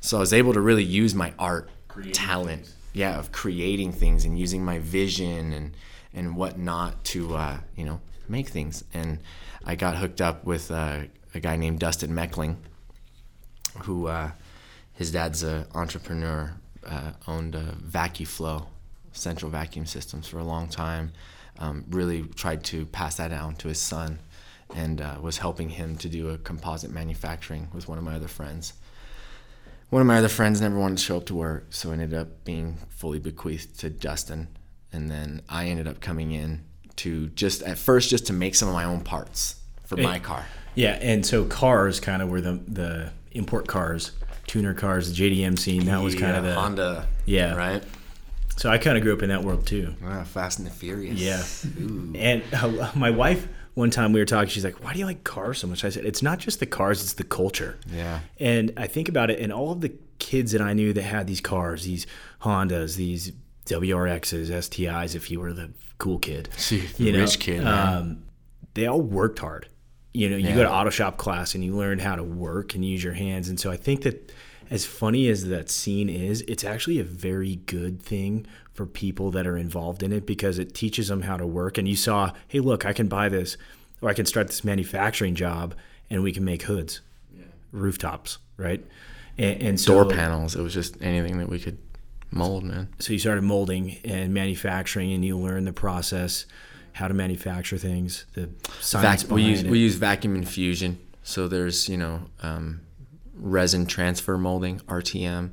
Speaker 2: So I was able to really use my art creating talent, things. yeah, of creating things and using my vision and and whatnot to uh, you know make things. And I got hooked up with uh, a guy named Dustin Meckling, who uh, his dad's an entrepreneur, uh, owned a VacuFlo, central vacuum systems for a long time. Um, really tried to pass that down to his son, and uh, was helping him to do a composite manufacturing with one of my other friends. One of my other friends never wanted to show up to work, so ended up being fully bequeathed to Dustin. And then I ended up coming in to just at first just to make some of my own parts for my car.
Speaker 3: Yeah, and so cars kind of were the the import cars, tuner cars, the JDM scene. That was kind of the
Speaker 2: Honda.
Speaker 3: Yeah,
Speaker 2: right.
Speaker 3: So I kind of grew up in that world too.
Speaker 2: Ah, Fast and the Furious.
Speaker 3: Yeah. Ooh. And uh, my wife, one time we were talking, she's like, "Why do you like cars so much?" I said, "It's not just the cars; it's the culture."
Speaker 2: Yeah.
Speaker 3: And I think about it, and all of the kids that I knew that had these cars, these Hondas, these WRXs, STIs, if you were the cool kid,
Speaker 2: See, you know, rich kid, um,
Speaker 3: they all worked hard. You know, you yeah. go to auto shop class and you learn how to work and use your hands. And so I think that as funny as that scene is, it's actually a very good thing for people that are involved in it because it teaches them how to work. And you saw, hey, look, I can buy this or I can start this manufacturing job and we can make hoods, yeah. rooftops, right? And, and so,
Speaker 2: door panels. It was just anything that we could mold, man.
Speaker 3: So you started molding and manufacturing, and you learned the process, how to manufacture things, the science.
Speaker 2: Vac- we use it. we use vacuum infusion. So there's you know um, resin transfer molding (RTM),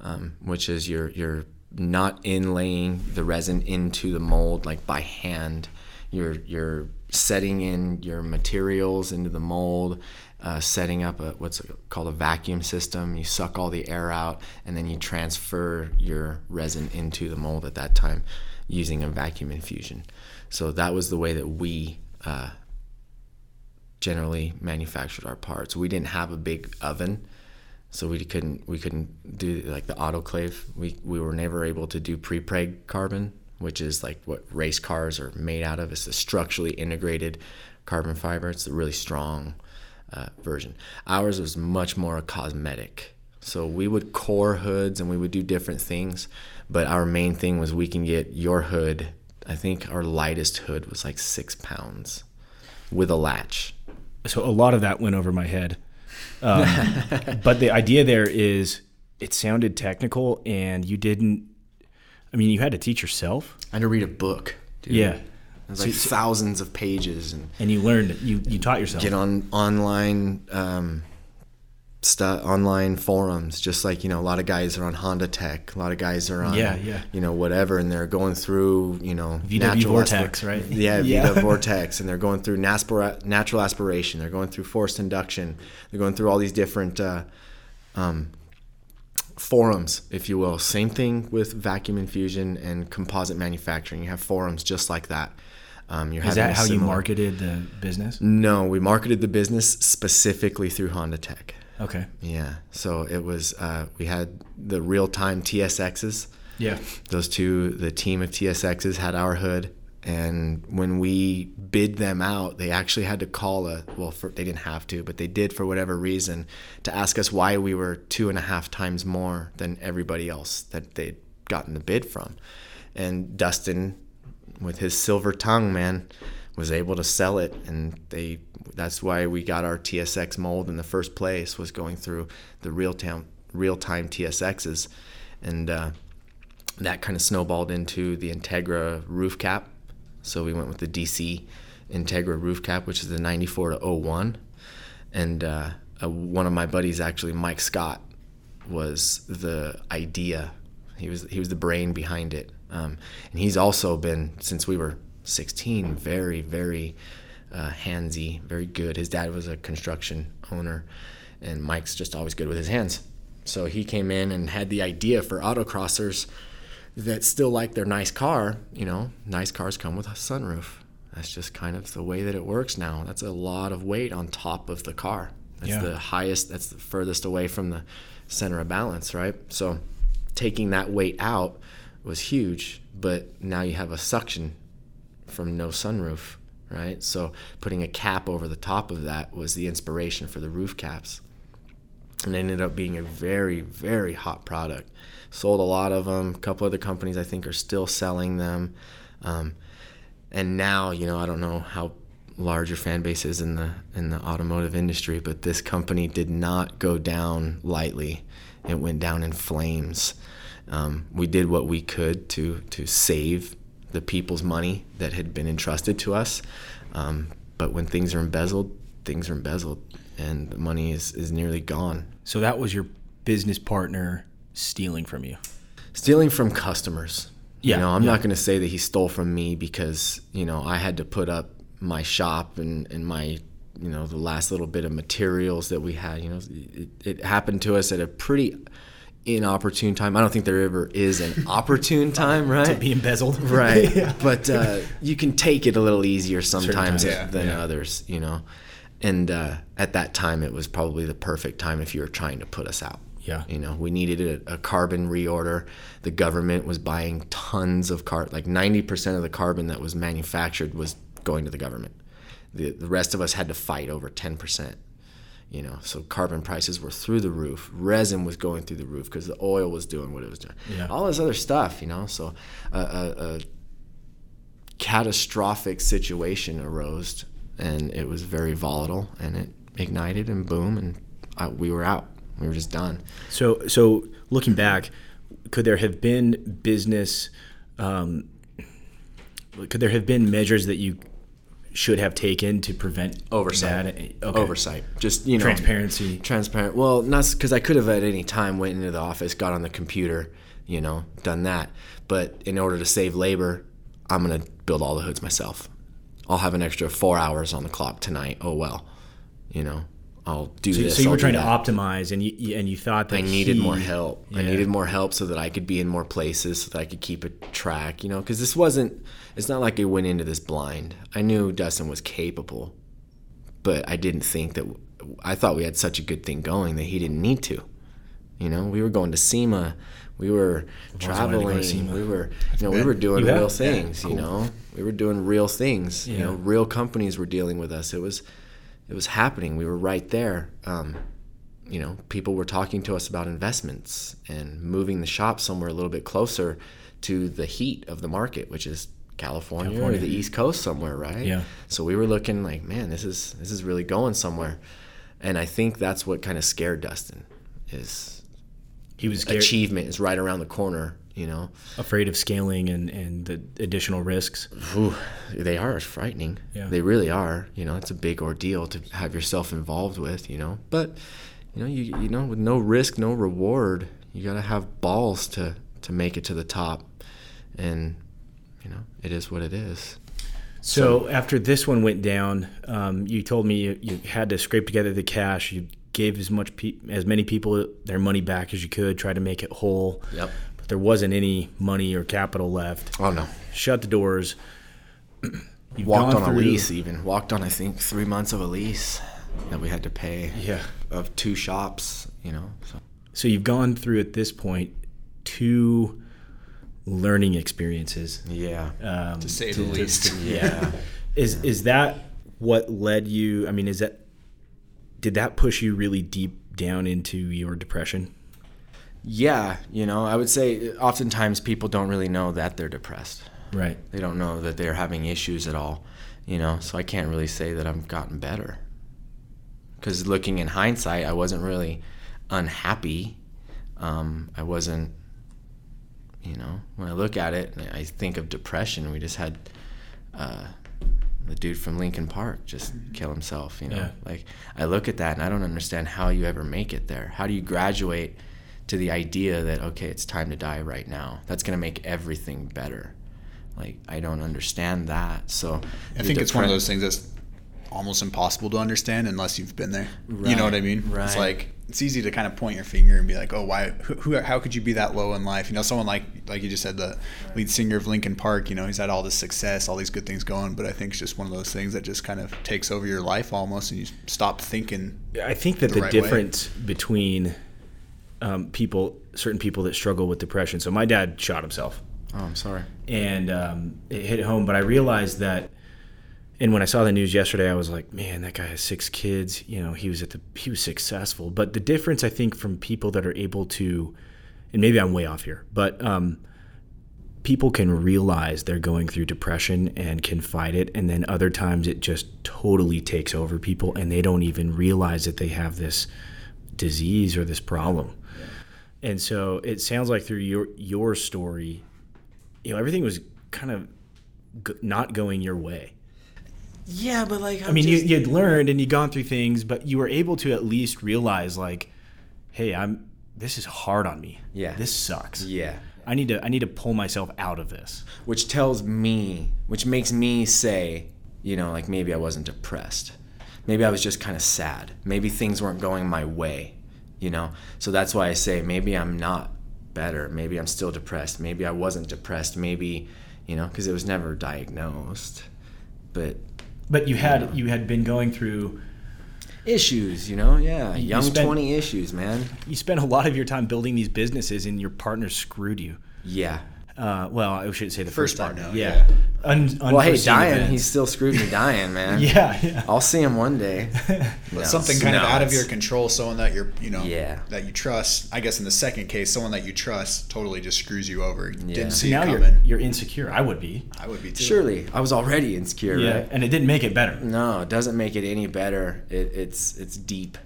Speaker 2: um, which is you're you're not inlaying the resin into the mold like by hand. You're you're setting in your materials into the mold uh, setting up a, what's called a vacuum system. You suck all the air out, and then you transfer your resin into the mold at that time using a vacuum infusion. So that was the way that we uh, generally manufactured our parts. We didn't have a big oven, so we couldn't we couldn't do like the autoclave. We we were never able to do prepreg carbon, which is like what race cars are made out of. It's a structurally integrated carbon fiber. It's really strong uh, version. Ours was much more cosmetic. So we would core hoods and we would do different things, but our main thing was we can get your hood. I think our lightest hood was like six pounds with a latch.
Speaker 3: So a lot of that went over my head. Um, but the idea there is it sounded technical and you didn't, I mean, you had to teach yourself.
Speaker 2: I had to read a book.
Speaker 3: Dude. Yeah.
Speaker 2: There's like so, thousands of pages, and
Speaker 3: and you learned you you taught yourself.
Speaker 2: Get on online um, stuff, online forums. Just like you know, a lot of guys are on Honda Tech. A lot of guys are on
Speaker 3: yeah, yeah.
Speaker 2: You know, whatever, and they're going through you know
Speaker 3: VW natural Vortex, right?
Speaker 2: Yeah, yeah. VW Vortex, and they're going through naspira- natural aspiration. They're going through forced induction. They're going through all these different. Uh, um, forums, if you will. Same thing with vacuum infusion and composite manufacturing. You have forums just like that.
Speaker 3: Um, you're Is that how similar... you marketed the business?
Speaker 2: No, we marketed the business specifically through Honda Tech.
Speaker 3: Okay.
Speaker 2: Yeah. So it was uh, we had the real time TSXs.
Speaker 3: Yeah.
Speaker 2: Those two, the team of TSXs had our hood, and when we bid them out, they actually had to call a well, for, they didn't have to, but they did for whatever reason to ask us why we were two and a half times more than everybody else that they'd gotten the bid from. And Dustin with his silver tongue, man, was able to sell it, and they. That's why we got our TSX mold in the first place. Was going through the real time real time TSXs, and uh, that kind of snowballed into the Integra roof cap. So we went with the DC Integra roof cap, which is the 94 to 01, and uh, uh, one of my buddies, actually Mike Scott, was the idea. He was he was the brain behind it um, and he's also been, since we were 16, very, very uh, handsy, very good. His dad was a construction owner, and Mike's just always good with his hands. So he came in and had the idea for autocrossers that still like their nice car. You know, nice cars come with a sunroof. that's just kind of the way that it works now. That's a lot of weight on top of the car. That's
Speaker 3: Yeah.
Speaker 2: the highest. That's the furthest away from the center of balance, right? So taking that weight out was huge. But now you have a suction from no sunroof, right? So putting a cap over the top of that was the inspiration for the roof caps. And it ended up being a very, very hot product. Sold a lot of them. A couple other companies I think are still selling them. Um, and now, you know, I don't know how large your fan base is in the in the automotive industry, but this company did not go down lightly. It went down in flames. Um, we did what we could to to save the people's money that had been entrusted to us. Um, but when things are embezzled, things are embezzled, and the money is, is nearly gone.
Speaker 3: So that was your business partner stealing from you.
Speaker 2: Stealing from customers.
Speaker 3: Yeah,
Speaker 2: You know, I'm
Speaker 3: yeah.
Speaker 2: not going to say that he stole from me because, you know, I had to put up my shop and, and my, you know, the last little bit of materials that we had. You know, it, it happened to us at a pretty inopportune time. I don't think there ever is an opportune time, right?
Speaker 3: To be embezzled.
Speaker 2: right but uh, you can take it a little easier sometimes
Speaker 3: times,
Speaker 1: yeah,
Speaker 2: than
Speaker 1: yeah.
Speaker 2: others you know and uh, at that time it was probably the perfect time if you were trying to put us out
Speaker 3: Yeah.
Speaker 2: you know we needed a, a carbon reorder the government was buying tons of car like 90% of the carbon that was manufactured was going to the government the, the rest of us had to fight over 10% you know so carbon prices were through the roof resin was going through the roof because the oil was doing what it was doing
Speaker 3: Yeah.
Speaker 2: all this other stuff you know so a, a, a catastrophic situation arose and it was very volatile and it ignited and boom and I, we were out we were just done
Speaker 3: So, so looking back, could there have been business? Um, could there have been measures that you should have taken to prevent
Speaker 2: oversight.
Speaker 3: that? Okay.
Speaker 2: oversight. Just you know.
Speaker 3: Transparency.
Speaker 2: transparent. Well not because i could have at any time went into the office got on the computer you know done that. But in order to save labor i'm going to build all the hoods myself. I'll have an extra four hours on the clock tonight. Oh well. You know i'll do
Speaker 3: So,
Speaker 2: this
Speaker 3: so you
Speaker 2: I'll
Speaker 3: were trying to optimize, and you and you thought that
Speaker 2: I needed
Speaker 3: he-
Speaker 2: more help. I needed more help so that I could be in more places, so that I could keep a track, you know, because this wasn't, it's not like I went into this blind. I knew Dustin was capable, but I didn't think that, I thought we had such a good thing going that he didn't need to. You know, we were going to SEMA, we were
Speaker 3: wanted to to
Speaker 2: traveling, we were, you know, we were doing real things, you know, we were doing real things, you know, real companies were dealing with us. It was, it was happening. We were right there. Um, you know, people were talking to us about investments and moving the shop somewhere a little bit closer to the heat of the market, which is California,
Speaker 3: California.
Speaker 2: or the East Coast somewhere, right?
Speaker 3: Yeah.
Speaker 2: So we were looking like, man, this is this is really going somewhere, and I think that's what kind of scared Dustin, is
Speaker 3: he was scared,
Speaker 2: achievement is right around the corner. You know,
Speaker 3: afraid of scaling and and the additional risks.
Speaker 2: Whew, they are frightening.
Speaker 3: Yeah.
Speaker 2: They really are. You know, it's a big ordeal to have yourself involved with. You know, but you know, you you know, with no risk, no reward, you gotta have balls to to make it to the top, and you know, it is what it is.
Speaker 3: So, after this one went down, um, you told me you, you had to scrape together the cash. You gave as much pe- as many people their money back as you could, try to make it whole.
Speaker 2: Yep.
Speaker 3: But there wasn't any money or capital left.
Speaker 2: Oh no.
Speaker 3: Shut the doors. You've
Speaker 2: Walked
Speaker 3: gone
Speaker 2: on a lease even. Walked on I think three months of a lease that we had to pay.
Speaker 3: Yeah.
Speaker 2: Of two shops. You know. So.
Speaker 3: So you've gone through at this point two learning experiences.
Speaker 2: Yeah.
Speaker 3: Um,
Speaker 1: to say to, the least.
Speaker 2: yeah.
Speaker 3: Is is that what led you? I mean, is that did that push you really deep down into your depression?
Speaker 2: Yeah, you know, I would say oftentimes people don't really know that they're depressed.
Speaker 3: Right.
Speaker 2: They don't know that they're having issues at all, you know, so I can't really say that I've gotten better. Because looking in hindsight, I wasn't really unhappy. Um, I wasn't, you know, when I look at it, I think of depression. We just had uh, the dude from Linkin Park just kill himself, you know.
Speaker 3: Yeah.
Speaker 2: Like, I look at that and I don't understand how you ever make it there. How do you graduate to the idea that, okay, it's time to die right now? That's going to make everything better. Like, I don't understand that. So,
Speaker 1: I
Speaker 2: the
Speaker 1: think it's one of those things that's almost impossible to understand unless you've been there. You know what I mean?
Speaker 2: Right,
Speaker 1: mean? It's like it's easy to kind of point your finger and be like, "Oh, why? Who, who? How could you be that low in life?" You know, someone like like you just said, the lead singer of Linkin Park. You know, he's had all this success, all these good things going, but I think it's just one of those things that just kind of takes over your life almost, and you stop thinking.
Speaker 3: I think that
Speaker 1: the
Speaker 3: the,
Speaker 1: right way.
Speaker 3: difference between um, people, certain people that struggle with depression. So my dad shot himself,
Speaker 2: Oh, I'm sorry.
Speaker 3: and um, it hit home. But I realized that, and when I saw the news yesterday, I was like, man, that guy has six kids. You know, he was at the he was successful. But the difference, I think, from people that are able to, and maybe I'm way off here, but um, people can realize they're going through depression and can fight it and then other times it just totally takes over people and they don't even realize that they have this disease or this problem and so it sounds like through your your story you know everything was kind of not going your way
Speaker 2: Yeah, but like
Speaker 3: i mean you, you'd learned and you'd gone through things but you were able to at least realize like hey i'm this is hard on me
Speaker 2: Yeah.
Speaker 3: this sucks
Speaker 2: yeah,
Speaker 3: i need to i need to pull myself out of this
Speaker 2: which tells me, which makes me say, you know, like maybe I wasn't depressed. Maybe I was just kind of sad. Maybe things weren't going my way, you know? So that's why I say maybe I'm not better. Maybe I'm still depressed. Maybe I wasn't depressed. Maybe, you know, because it was never diagnosed. But
Speaker 3: But you had you had been going through.
Speaker 2: issues, you know? Yeah,
Speaker 3: You
Speaker 2: young
Speaker 3: spent-
Speaker 2: 20 issues, man.
Speaker 3: You spent a lot of your time building these businesses, and your partner screwed you.
Speaker 2: Yeah.
Speaker 3: Uh, well, I shouldn't say the first,
Speaker 1: First part,
Speaker 3: partner.
Speaker 1: no,
Speaker 3: yeah.
Speaker 1: yeah.
Speaker 3: Un-
Speaker 2: Well, hey, dying,
Speaker 3: events.
Speaker 2: he still screwed me dying, man.
Speaker 3: Yeah, yeah.
Speaker 2: I'll see him one day. No,
Speaker 1: something kind of
Speaker 2: no,
Speaker 1: out of your control, someone that you're, you know,
Speaker 2: Yeah.
Speaker 1: that you trust. I guess in the second case, someone that you trust totally just screws you over. You
Speaker 2: Yeah.
Speaker 1: Didn't
Speaker 3: So
Speaker 1: see
Speaker 3: now
Speaker 1: it
Speaker 3: you're you're insecure. I would be.
Speaker 1: I would be too.
Speaker 2: Surely, I was already insecure,
Speaker 3: Yeah,
Speaker 2: right?
Speaker 3: and it didn't make it better.
Speaker 2: No, it doesn't make it any better. It, it's it's deep.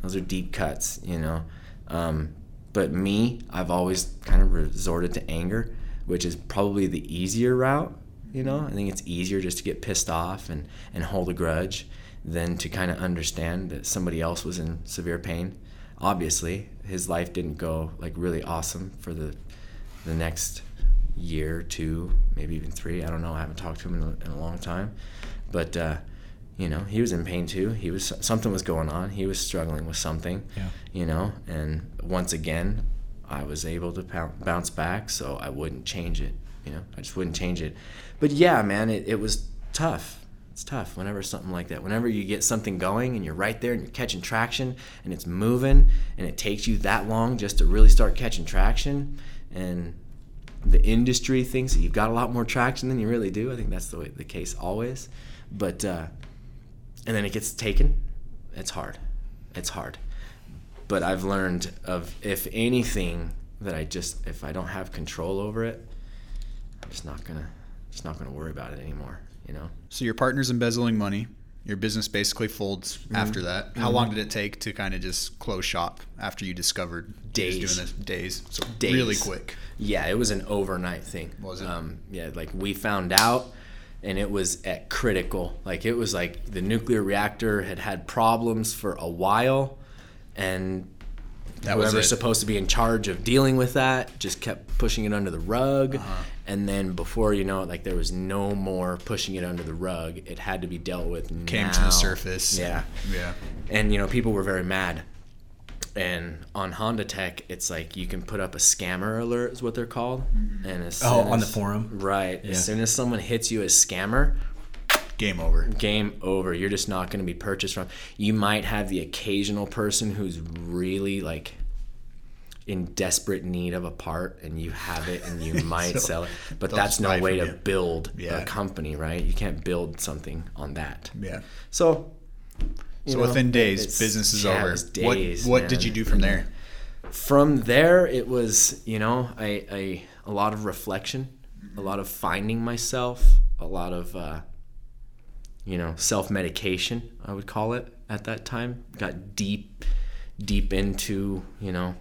Speaker 2: Those are deep cuts, you know. Um, but me, I've always kind of resorted to anger, which is probably the easier route. You know, I think it's easier just to get pissed off and and hold a grudge than to kind of understand that somebody else was in severe pain. Obviously, his life didn't go like really awesome for the the next year, two, maybe even three. I don't know. I haven't talked to him in a, in a long time, but uh, you know, he was in pain too. He was something was going on. He was struggling with something.
Speaker 3: Yeah.
Speaker 2: You know, and once again, I was able to bounce back, so I wouldn't change it. You know, I just wouldn't change it. But yeah, man, it, it was tough. It's tough whenever something like that. Whenever you get something going and you're right there and you're catching traction and it's moving and it takes you that long just to really start catching traction and the industry thinks that you've got a lot more traction than you really do. I think that's the way the case always. But uh, and then it gets taken. It's hard. It's hard. But I've learned of if anything that I just if I don't have control over it, I'm just not gonna just not gonna worry about it anymore. You know.
Speaker 1: So your partner's embezzling money. Your business basically folds
Speaker 2: Mm-hmm.
Speaker 1: after that. How long did it take to kind of just close shop after you discovered
Speaker 2: Days.
Speaker 1: doing this? Days. So
Speaker 2: Days.
Speaker 1: really quick.
Speaker 2: Yeah, it was an overnight thing.
Speaker 1: Was it?
Speaker 2: Um, yeah, like we found out, and it was at critical. Like it was like the nuclear reactor had had problems for a while, and
Speaker 1: That was
Speaker 2: whoever's supposed to be in charge of dealing with that just kept pushing it under the rug.
Speaker 1: Uh-huh.
Speaker 2: And then before you know it, like there was no more pushing it under the rug. It had to be dealt with.
Speaker 1: And came to the surface.
Speaker 2: Yeah
Speaker 1: Yeah.
Speaker 2: and you know people were very mad and on honda tech it's like you can put up a scammer alert is what they're called and as
Speaker 3: Oh,
Speaker 2: soon
Speaker 3: on the forum?
Speaker 2: right
Speaker 3: Yeah.
Speaker 2: as soon as someone hits you as scammer
Speaker 1: Game over.
Speaker 2: game over you're just not going to be purchased from you might have the occasional person who's really like in desperate need of a part and you have it and you might
Speaker 1: So
Speaker 2: sell it but that's no way to
Speaker 1: you.
Speaker 2: build
Speaker 1: Yeah.
Speaker 2: a company right you can't build something on that
Speaker 1: Yeah.
Speaker 2: so
Speaker 1: So
Speaker 2: know,
Speaker 1: within days, business is
Speaker 2: yeah,
Speaker 1: over.
Speaker 2: days,
Speaker 1: what what did you do from there?
Speaker 2: from there it was you know a, a, a lot of reflection a lot of finding myself a lot of uh, you know self-medication i would call it at that time got deep deep into you know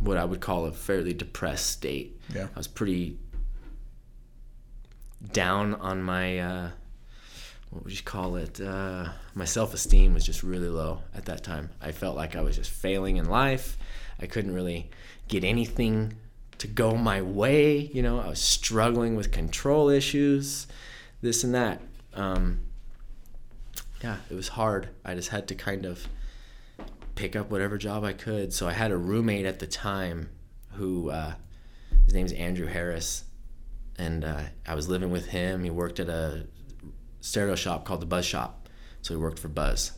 Speaker 2: what i would call a fairly depressed state
Speaker 1: Yeah.
Speaker 2: i was pretty down on my uh, what would you call it? Uh, my self esteem was just really low at that time. I felt like I was just failing in life. I couldn't really get anything to go my way. You know, I was struggling with control issues, this and that. Um, yeah, it was hard. I just had to kind of pick up whatever job I could. So I had a roommate at the time who uh, his name's Andrew Harris, and uh, I was living with him. He worked at a stereo shop called the Buzz Shop, so he worked for Buzz.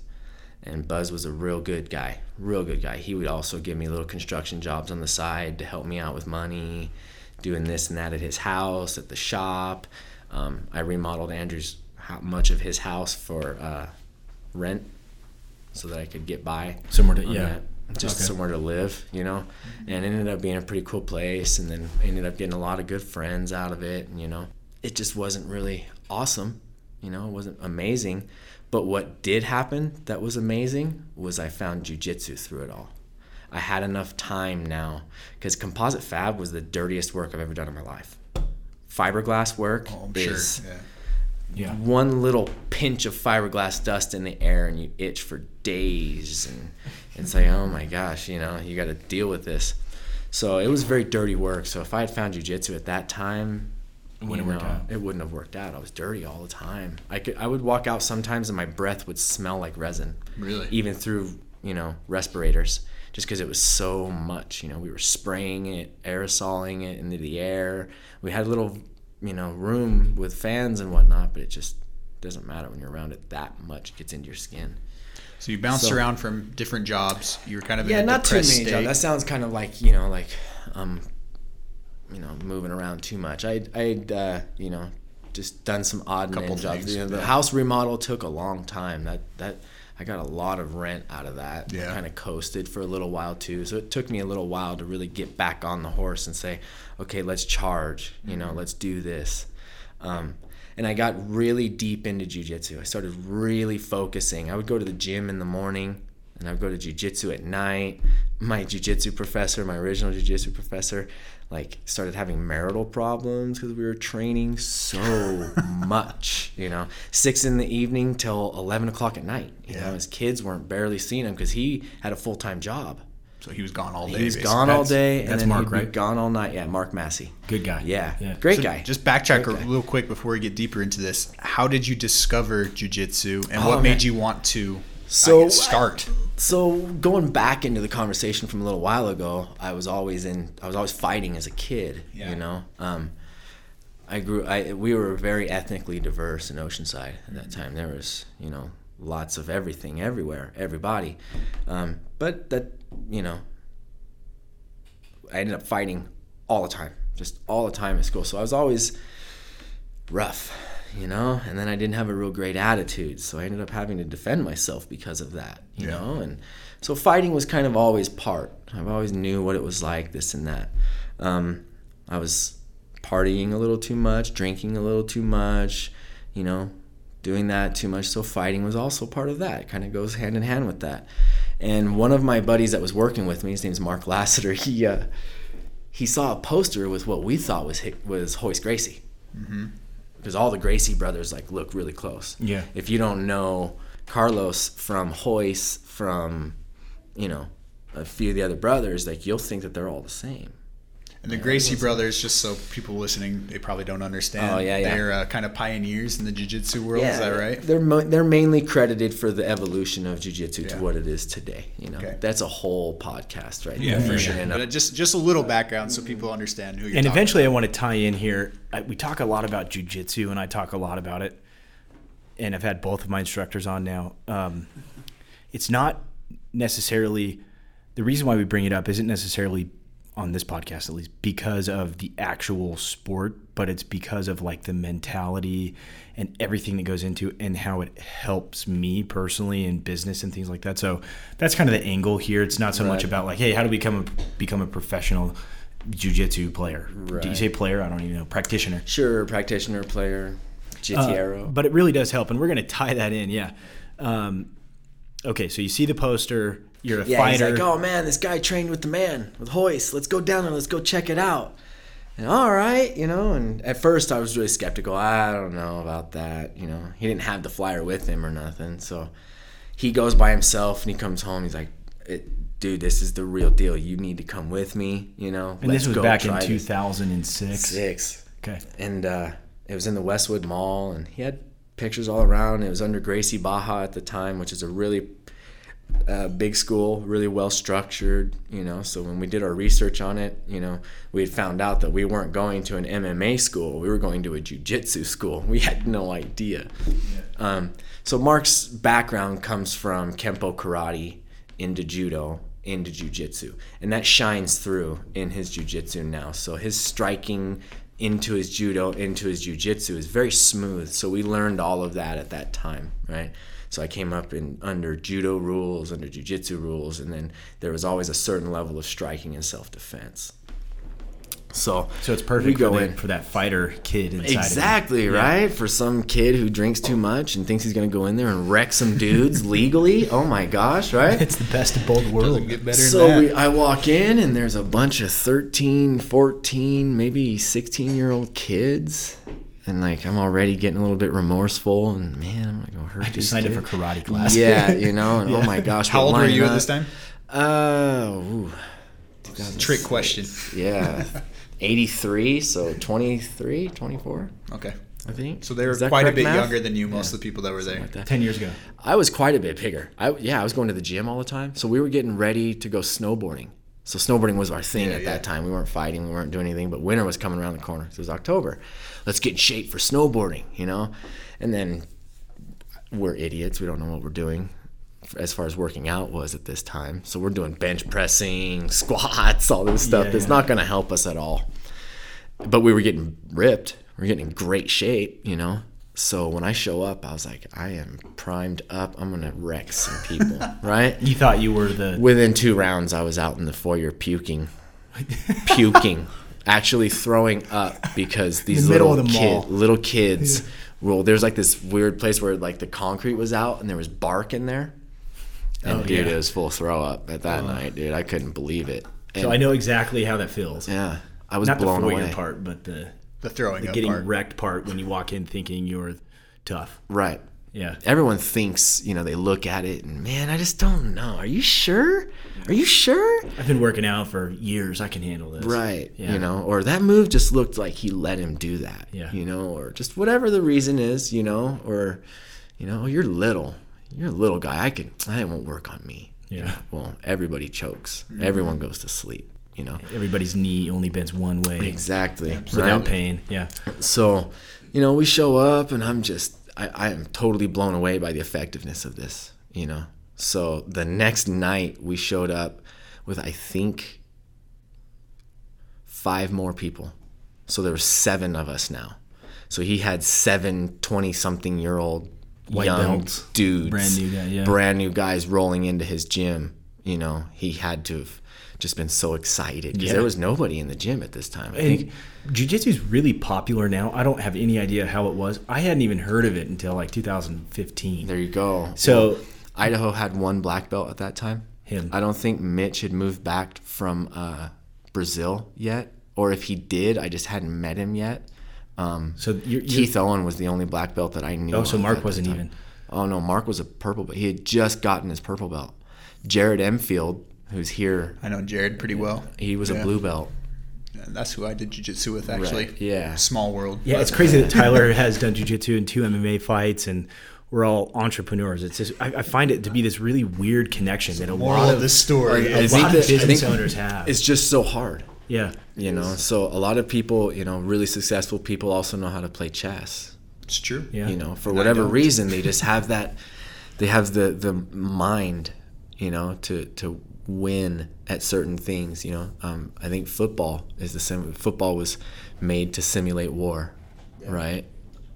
Speaker 2: And Buzz was a real good guy, real good guy. He would also give me little construction jobs on the side to help me out with money, doing this and that at his house, at the shop. Um, I remodeled Andrew's much of his house for uh, rent so that I could get by.
Speaker 3: Somewhere to- yeah.
Speaker 2: that. Just
Speaker 3: Okay.
Speaker 2: somewhere to live, you know, and it ended up being a pretty cool place, and then ended up getting a lot of good friends out of it, and you know, it just wasn't really awesome, you know, it wasn't amazing, but what did happen that was amazing was I found jujitsu through it all. I had enough time now because composite fab was the dirtiest work I've ever done in my life. Fiberglass work
Speaker 1: Oh,
Speaker 2: is
Speaker 1: sure. Yeah.
Speaker 3: Yeah.
Speaker 2: one little pinch of fiberglass dust in the air and you itch for days. And it's like oh my gosh you know you got to deal with this. So it was very dirty work. So if i had found jiu-jitsu at that time
Speaker 3: It wouldn't
Speaker 2: you
Speaker 3: have worked
Speaker 2: know,
Speaker 3: out.
Speaker 2: it wouldn't have worked out. I was dirty all the time. I could i would walk out sometimes and my breath would smell like resin.
Speaker 1: Really?
Speaker 2: even through you know respirators just because it was so much you know we were spraying it aerosoling it into the air. We had little you know room with fans and whatnot but it just doesn't matter when you're around it that much. It gets into your skin.
Speaker 1: So you bounced
Speaker 2: So-
Speaker 1: around from different jobs. You were kind of
Speaker 2: yeah
Speaker 1: in a
Speaker 2: not too many jobs. that sounds kind of like you know like um you know moving around too much. I i'd uh, you know just done some odd
Speaker 1: Couple
Speaker 2: jobs. you know, the house remodel took a long time. That that i got a lot of rent out of that
Speaker 1: Yeah.
Speaker 2: kind of coasted for a little while too so it took me a little while to really get back on the horse and say okay let's charge you know let's do this um, and I got really deep into jujitsu. I started really focusing. I would go to the gym in the morning, and I would go to jujitsu at night. My jujitsu professor, my original jujitsu professor, like started having marital problems because we were training so much. You know, six in the evening till eleven o'clock at night. You
Speaker 1: Yeah.
Speaker 2: know, his kids weren't barely seeing him because he had a full time job.
Speaker 1: so he was gone all day.
Speaker 2: He was
Speaker 1: basically.
Speaker 2: gone all
Speaker 3: That's-
Speaker 2: day, and
Speaker 3: that's
Speaker 2: then
Speaker 3: Mark,
Speaker 2: he'd be
Speaker 3: right?
Speaker 2: gone all night. Yeah, Mark Massey.
Speaker 3: Good guy.
Speaker 2: Yeah,
Speaker 3: Yeah.
Speaker 2: great
Speaker 1: So
Speaker 2: guy.
Speaker 1: Just backtrack
Speaker 2: Great
Speaker 1: a
Speaker 2: guy.
Speaker 1: real quick before we get deeper into this. How did you discover jujitsu, and
Speaker 2: Oh,
Speaker 1: what
Speaker 2: man.
Speaker 1: made you want to
Speaker 2: So,
Speaker 1: start?
Speaker 2: So going back into the conversation from a little while ago, I was always in. I was always fighting as a kid.
Speaker 1: Yeah.
Speaker 2: You know, um, I grew. I we were very ethnically diverse in Oceanside at that time. There was you know lots of everything everywhere, everybody. Um, but that you know, I ended up fighting all the time, just all the time at school. So I was always rough, you know, and then I didn't have a real great attitude, so I ended up having to defend myself because of that, you
Speaker 1: Yeah.
Speaker 2: know, and so fighting was kind of always part. I've always knew what it was like, this and that. Um, I was partying a little too much, drinking a little too much, you know, doing that too much. So fighting was also part of that. It kind of goes hand in hand with that. And one of my buddies that was working with me, his name's Mark Lassiter. He uh, he saw a poster with what we thought was was Royce Gracie because all the Gracie brothers like look really close.
Speaker 3: Yeah.
Speaker 2: If you don't know Carlos from Royce, from you know a few of the other brothers, like you'll think that they're all the same.
Speaker 1: And the Gracie brothers, just so people listening, they probably don't understand.
Speaker 2: Oh, yeah, yeah.
Speaker 1: They're uh, kind of pioneers in the jiu-jitsu world. is that right?
Speaker 2: They're mo- they're mainly credited for the evolution of jiu-jitsu
Speaker 1: Yeah.
Speaker 2: to what it is today. You know,
Speaker 1: Okay.
Speaker 2: that's a whole podcast right
Speaker 1: Yeah,
Speaker 2: there.
Speaker 1: for sure.
Speaker 2: And, uh,
Speaker 1: But just just a little background so people understand who you're.
Speaker 3: and
Speaker 1: talking
Speaker 3: eventually
Speaker 1: about.
Speaker 3: i want to tie in here I, we talk a lot about jujitsu and i talk a lot about it and i've had both of my instructors on now um, it's not necessarily the reason why we bring it up isn't necessarily on this podcast at least because of the actual sport but it's because of like the mentality and everything that goes into it and how it helps me personally in business and things like that. So that's kind of the angle here. It's not so much about like hey how to become a become a professional jiu-jitsu player? Do you say player i don't even know practitioner.
Speaker 2: Sure, practitioner, player,
Speaker 3: uh, but it really does help, and we're going to tie that in. Yeah. Um, okay, so you see the poster. You're a
Speaker 2: yeah,
Speaker 3: fighter.
Speaker 2: he's like, oh man, this guy trained with the man with Royce. Let's go down and let's go check it out. And all right, you know. And at first, I was really skeptical. I don't know about that. You know, he didn't have the flyer with him or nothing. So he goes by himself and he comes home. He's like, it, dude, this is the real deal. You need to come with me. You know,
Speaker 3: and this
Speaker 2: Let's
Speaker 3: was
Speaker 2: go
Speaker 3: back in 2006.
Speaker 2: six.
Speaker 3: Okay.
Speaker 2: and uh, it was in the Westwood Mall, and he had pictures all around. It was under Gracie Barra at the time, which is a really uh, big school, really well structured, you know. So when we did our research on it, you know, we had found out that we weren't going to an MMA school. We were going to a jiu-jitsu school. We had no idea. Yeah. Um, so Mark's background comes from Kempo karate into judo into jiu-jitsu and that shines through in his jiu-jitsu now so his striking into his judo into his jiu-jitsu is very smooth so we learned all of that at that time right so I came up in under judo rules, under jiu-jitsu rules, and then there was always a certain level of striking and self-defense. So,
Speaker 3: so it's perfect go for, the, in. for that fighter kid inside.
Speaker 2: Exactly right yeah. for some kid who drinks too much and thinks he's going to go in there and wreck some dudes legally. Oh my gosh, right?
Speaker 3: It's the best of both worlds.
Speaker 1: Get better
Speaker 2: so we, I walk in and there's a bunch of 13, 14, maybe 16 year old kids and like I'm already getting a little bit remorseful, and man, I'm gonna go hurt.
Speaker 3: I just signed up for karate class.
Speaker 2: Yeah, you know, and oh yeah. oh my gosh,
Speaker 1: how old were you at this time?
Speaker 2: Uh, ooh,
Speaker 1: trick question.
Speaker 2: Yeah, 83, so 23, 24.
Speaker 1: Okay.
Speaker 2: I think.
Speaker 1: So they were quite a bit math? younger than you, most yeah. of the people that were there.
Speaker 3: Like Ten years ago.
Speaker 2: I was quite a bit bigger. I yeah, I was going to the gym all the time. So we were getting ready to go snowboarding. So snowboarding was our thing yeah, at yeah. that time. We weren't fighting, we weren't doing anything, but winter was coming around the corner. So it was October. Let's get in shape for snowboarding, you know? And then we're idiots. We don't know what we're doing as far as working out was at this time. So we're doing bench pressing, squats, all this stuff yeah, that's not going to help us at all. But we were getting ripped. We we're getting in great shape, you know? So when I show up, I was like, I am primed up. I'm gonna wreck some people, right?
Speaker 3: You thought you were the.
Speaker 2: Within two rounds, I was out in the foyer puking, puking, actually throwing up because these the little kid, little kids. Yeah. Well, there's like this weird place where like the concrete was out and there was bark in there. And oh, dude, yeah. it was full throw up at that oh. night, dude. I couldn't believe it.
Speaker 3: And, so I know exactly how that feels.
Speaker 2: Yeah, I was Not blown the
Speaker 3: away. part, but the
Speaker 1: the throwing
Speaker 3: the getting part. wrecked part when you walk in thinking you're tough.
Speaker 2: Right.
Speaker 3: Yeah.
Speaker 2: Everyone thinks, you know, they look at it and man, I just don't know. Are you sure? Are you sure?
Speaker 3: I've been working out for years. I can handle this.
Speaker 2: Right. Yeah. You know, or that move just looked like he let him do that.
Speaker 3: Yeah.
Speaker 2: You know, or just whatever the reason is, you know, or, you know, oh, you're little. You're a little guy. I can, that won't work on me.
Speaker 3: Yeah.
Speaker 2: Well, everybody chokes. Mm-hmm. Everyone goes to sleep you know
Speaker 3: everybody's knee only bends one way
Speaker 2: exactly yeah,
Speaker 3: without right? pain yeah
Speaker 2: so you know we show up and i'm just I, I am totally blown away by the effectiveness of this you know so the next night we showed up with i think five more people so there were seven of us now so he had seven 20 something year old White young belts. dudes
Speaker 3: brand new guy, yeah.
Speaker 2: brand new guys rolling into his gym you know he had to have just been so excited because yeah. there was nobody in the gym at this time. I and think
Speaker 3: jiu-jitsu is really popular now. I don't have any idea how it was. I hadn't even heard of it until like 2015.
Speaker 2: There you go.
Speaker 3: So well,
Speaker 2: Idaho had one black belt at that time.
Speaker 3: Him.
Speaker 2: I don't think Mitch had moved back from uh, Brazil yet, or if he did, I just hadn't met him yet. Um, so you're, you're, Keith Owen was the only black belt that I knew.
Speaker 3: Oh, so Mark wasn't even.
Speaker 2: Oh no, Mark was a purple belt. He had just gotten his purple belt. Jared Emfield who's here.
Speaker 1: I know Jared pretty well.
Speaker 2: He was yeah. a blue belt.
Speaker 1: that's who I did jiu-jitsu with actually.
Speaker 2: Right. Yeah.
Speaker 1: Small world.
Speaker 3: Yeah, it's crazy that Tyler has done jiu-jitsu and two MMA fights and we're all entrepreneurs. It's just I, I find it to be this really weird connection that a lot of
Speaker 1: the story,
Speaker 3: a lot of business owners have.
Speaker 2: It's just so hard.
Speaker 3: Yeah.
Speaker 2: You know, so a lot of people, you know, really successful people also know how to play chess.
Speaker 1: It's true.
Speaker 3: Yeah.
Speaker 2: You know, for whatever reason, they just have that. They have the the mind, you know, to to win at certain things. You know, um, I think football is the same. Football was made to simulate war, yeah. right?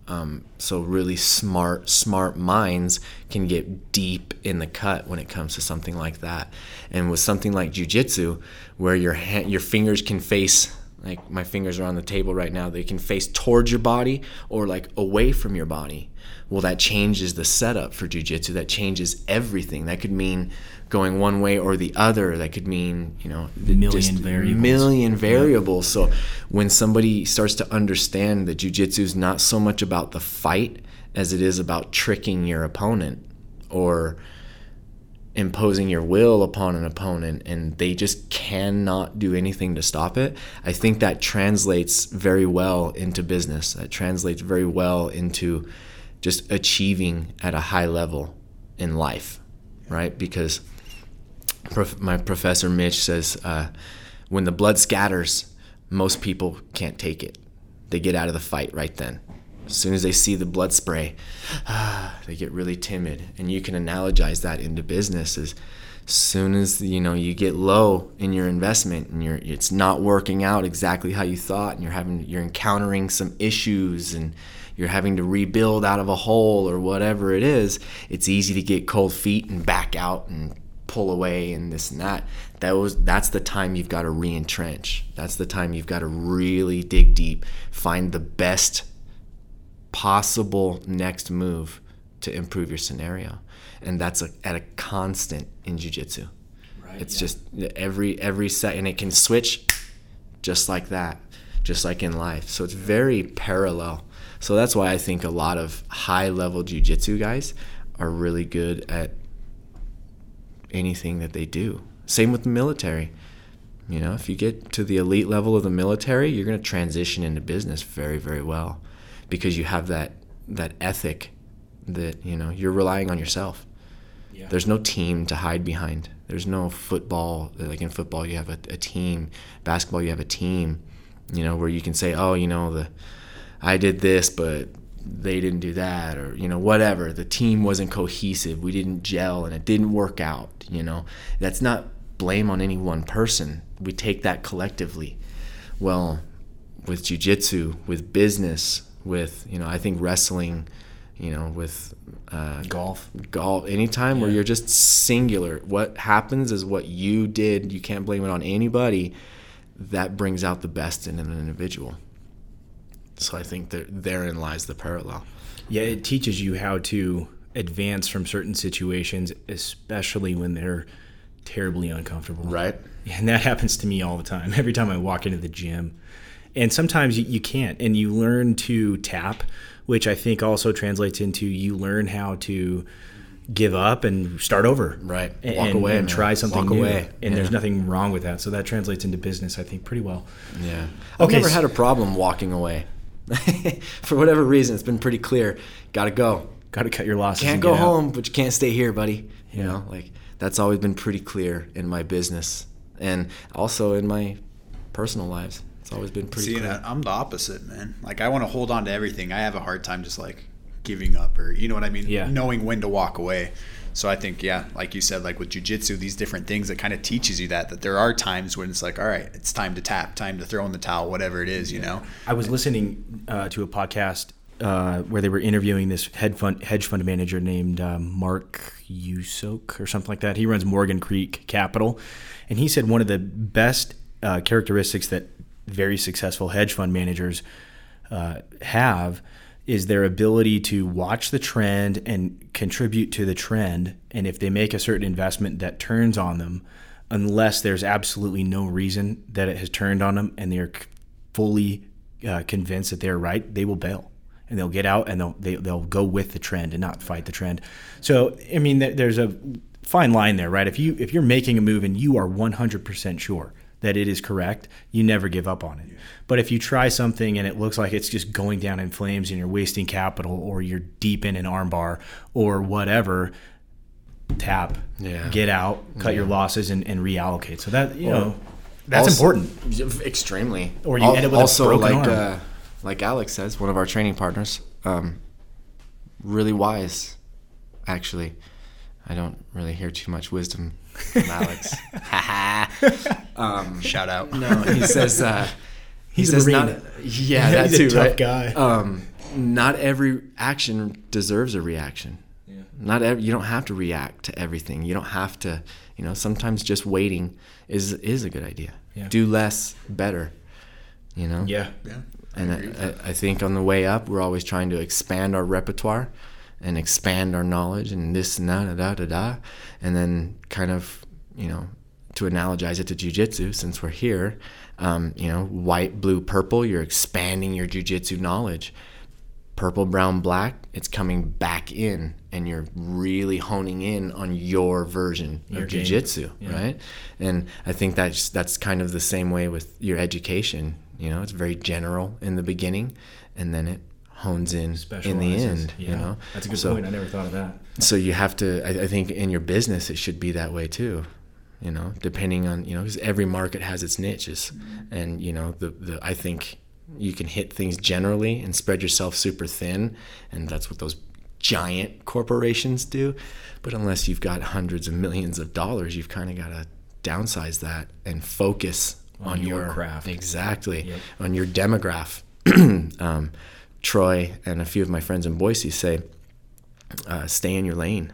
Speaker 2: Um, so really smart, smart minds can get deep in the cut when it comes to something like that. And with something like jujitsu, where your hand, your fingers can face like my fingers are on the table right now, they can face towards your body or like away from your body. Well, that changes the setup for jujitsu. That changes everything. That could mean going one way or the other. That could mean, you know,
Speaker 3: million variables.
Speaker 2: Million variables. So when somebody starts to understand that jujitsu is not so much about the fight as it is about tricking your opponent or imposing your will upon an opponent and they just cannot do anything to stop it. I think that translates very well into business. That translates very well into just achieving at a high level in life, right? Because prof- my professor Mitch says uh, when the blood scatters, most people can't take it. They get out of the fight right then. As soon as they see the blood spray, ah, they get really timid. And you can analogize that into business as soon as you know you get low in your investment and you're it's not working out exactly how you thought and you're having you're encountering some issues and you're having to rebuild out of a hole or whatever it is, it's easy to get cold feet and back out and pull away and this and that. That was that's the time you've got to re-entrench. That's the time you've got to really dig deep, find the best possible next move to improve your scenario. And that's a, at a constant in jiu-jitsu. Right, it's yeah. just every every set and it can switch just like that, just like in life. So it's very parallel. So that's why I think a lot of high level jiu-jitsu guys are really good at anything that they do. Same with the military. You know, if you get to the elite level of the military, you're going to transition into business very, very well because you have that that ethic that, you know, you're relying on yourself. Yeah. There's no team to hide behind. There's no football like in football you have a, a team, basketball you have a team, you know, where you can say, "Oh, you know, the I did this, but they didn't do that or you know whatever the team wasn't cohesive we didn't gel and it didn't work out you know that's not blame on any one person we take that collectively well with jiu-jitsu with business with you know i think wrestling you know with uh,
Speaker 3: golf
Speaker 2: golf anytime yeah. where you're just singular what happens is what you did you can't blame it on anybody that brings out the best in an individual so I think that therein lies the parallel.
Speaker 3: Yeah, it teaches you how to advance from certain situations, especially when they're terribly uncomfortable.
Speaker 2: Right.
Speaker 3: And that happens to me all the time. Every time I walk into the gym. And sometimes you, you can't. And you learn to tap, which I think also translates into you learn how to give up and start over.
Speaker 2: Right.
Speaker 3: And, Walk away and try something Walk new. Away. And yeah. there's nothing wrong with that. So that translates into business, I think, pretty well.
Speaker 2: Yeah. I've okay, never had a problem walking away. for whatever reason, it's been pretty clear. Got to go.
Speaker 3: Got to cut your losses.
Speaker 2: Can't go home, but you can't stay here, buddy. You know, like that's always been pretty clear in my business and also in my personal lives. It's always been pretty.
Speaker 1: See,
Speaker 2: clear.
Speaker 1: I'm the opposite, man. Like I want to hold on to everything. I have a hard time just like giving up, or you know what I mean?
Speaker 3: Yeah.
Speaker 1: Knowing when to walk away. So I think, yeah, like you said, like with jujitsu, these different things that kind of teaches you that that there are times when it's like, all right, it's time to tap, time to throw in the towel, whatever it is, you know.
Speaker 3: I was listening uh, to a podcast uh, where they were interviewing this hedge fund hedge fund manager named uh, Mark Yusko or something like that. He runs Morgan Creek Capital, and he said one of the best uh, characteristics that very successful hedge fund managers uh, have is their ability to watch the trend and contribute to the trend. And if they make a certain investment that turns on them, unless there's absolutely no reason that it has turned on them and they're fully uh, convinced that they're right, they will bail and they'll get out and they'll they, will they will go with the trend and not fight the trend. So I mean, there's a fine line there, right? If you if you're making a move and you are 100% sure that it is correct, you never give up on it. Yeah. But if you try something and it looks like it's just going down in flames and you're wasting capital or you're deep in an armbar or whatever, tap, yeah. get out, cut yeah. your losses and, and, reallocate. So that, you know, that's also, important.
Speaker 2: Extremely.
Speaker 3: Or you end up with also
Speaker 2: like uh, like Alex says, one of our training partners, um, really wise, actually. I don't really hear too much wisdom from Alex.
Speaker 1: um, Shout out.
Speaker 2: No, he says. Uh,
Speaker 3: he says not.
Speaker 2: Yeah, that
Speaker 3: He's
Speaker 2: too,
Speaker 3: a tough right? guy.
Speaker 2: Um, not every action deserves a reaction. Yeah. Not every, you don't have to react to everything. You don't have to. You know, sometimes just waiting is is a good idea. Yeah. Do less, better. You know.
Speaker 3: Yeah.
Speaker 1: Yeah.
Speaker 2: And I, I, I think on the way up, we're always trying to expand our repertoire and expand our knowledge and this and that, da, da, da, and then kind of, you know, to analogize it to jujitsu, since we're here, um, you know, white, blue, purple, you're expanding your jujitsu knowledge. Purple, brown, black, it's coming back in, and you're really honing in on your version your of jujitsu, yeah. right? And I think that's that's kind of the same way with your education. You know, it's very general in the beginning, and then it hones in in the end.
Speaker 3: Yeah.
Speaker 2: You know,
Speaker 3: That's a good
Speaker 2: So-
Speaker 3: point. I never thought of that.
Speaker 2: so you have to I, I think in your business it should be that way too you know depending on you know because every market has its niches and you know the, the i think you can hit things generally and spread yourself super thin and that's what those giant corporations do but unless you've got hundreds of millions of dollars you've kind of got to downsize that and focus
Speaker 3: On
Speaker 2: on,
Speaker 3: your
Speaker 2: your,
Speaker 3: craft.
Speaker 2: exactly
Speaker 3: Yep.
Speaker 2: on your demographic. um, troy and a few of my friends in boise say uh, stay in your lane.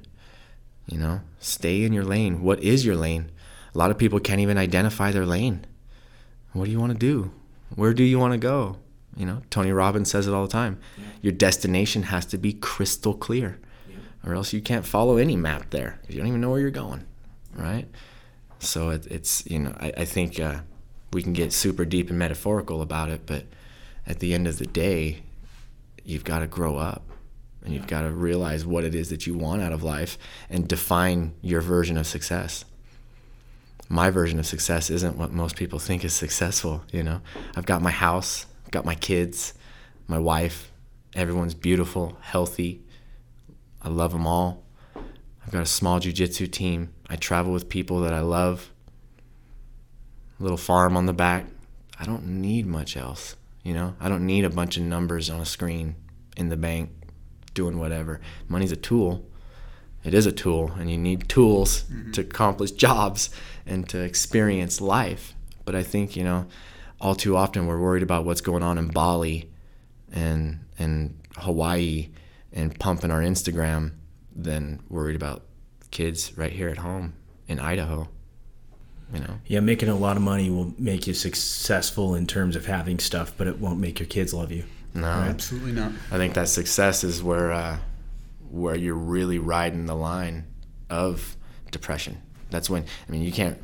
Speaker 2: You know, stay in your lane. What is your lane? A lot of people can't even identify their lane. What do you want to do? Where do you want to go? You know, Tony Robbins says it all the time. Your destination has to be crystal clear, or else you can't follow any map there. You don't even know where you're going, right? So it, it's you know, I, I think uh, we can get super deep and metaphorical about it, but at the end of the day, you've got to grow up and you've got to realize what it is that you want out of life and define your version of success. My version of success isn't what most people think is successful, you know. I've got my house, I've got my kids, my wife, everyone's beautiful, healthy. I love them all. I've got a small jujitsu team. I travel with people that I love. A Little farm on the back. I don't need much else, you know. I don't need a bunch of numbers on a screen in the bank doing whatever. Money's a tool. It is a tool, and you need tools mm-hmm. to accomplish jobs and to experience life. But I think you know, all too often we're worried about what's going on in Bali, and and Hawaii, and pumping our Instagram, than worried about kids right here at home in Idaho. You know.
Speaker 3: Yeah, making a lot of money will make you successful in terms of having stuff, but it won't make your kids love you.
Speaker 2: No,
Speaker 1: Absolutely not.
Speaker 2: I think that success is where uh, where you're really riding the line of depression. That's when I mean you can't.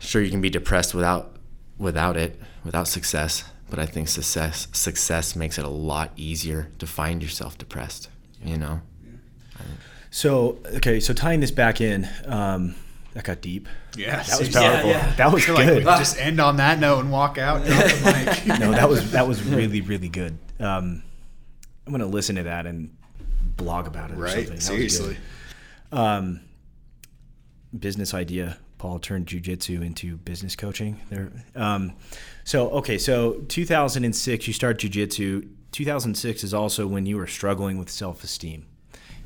Speaker 2: Sure, you can be depressed without without it, without success. But I think success success makes it a lot easier to find yourself depressed. You know.
Speaker 3: So, okay, so tying this back in, um, that got deep.
Speaker 1: Yeah,
Speaker 3: That was powerful. That was
Speaker 1: feel like
Speaker 3: good.
Speaker 1: just end on that note and walk out. Drop the mic.
Speaker 3: no, that was that was really really good. Um, I'm gonna listen to that and blog about it. Or something. That
Speaker 1: right?
Speaker 3: was
Speaker 1: Seriously.
Speaker 3: good. Um, business idea. Paul turned jujitsu into business coaching. There. Um, so okay, so 2006 you start jujitsu. 2006 is also when you were struggling with self-esteem.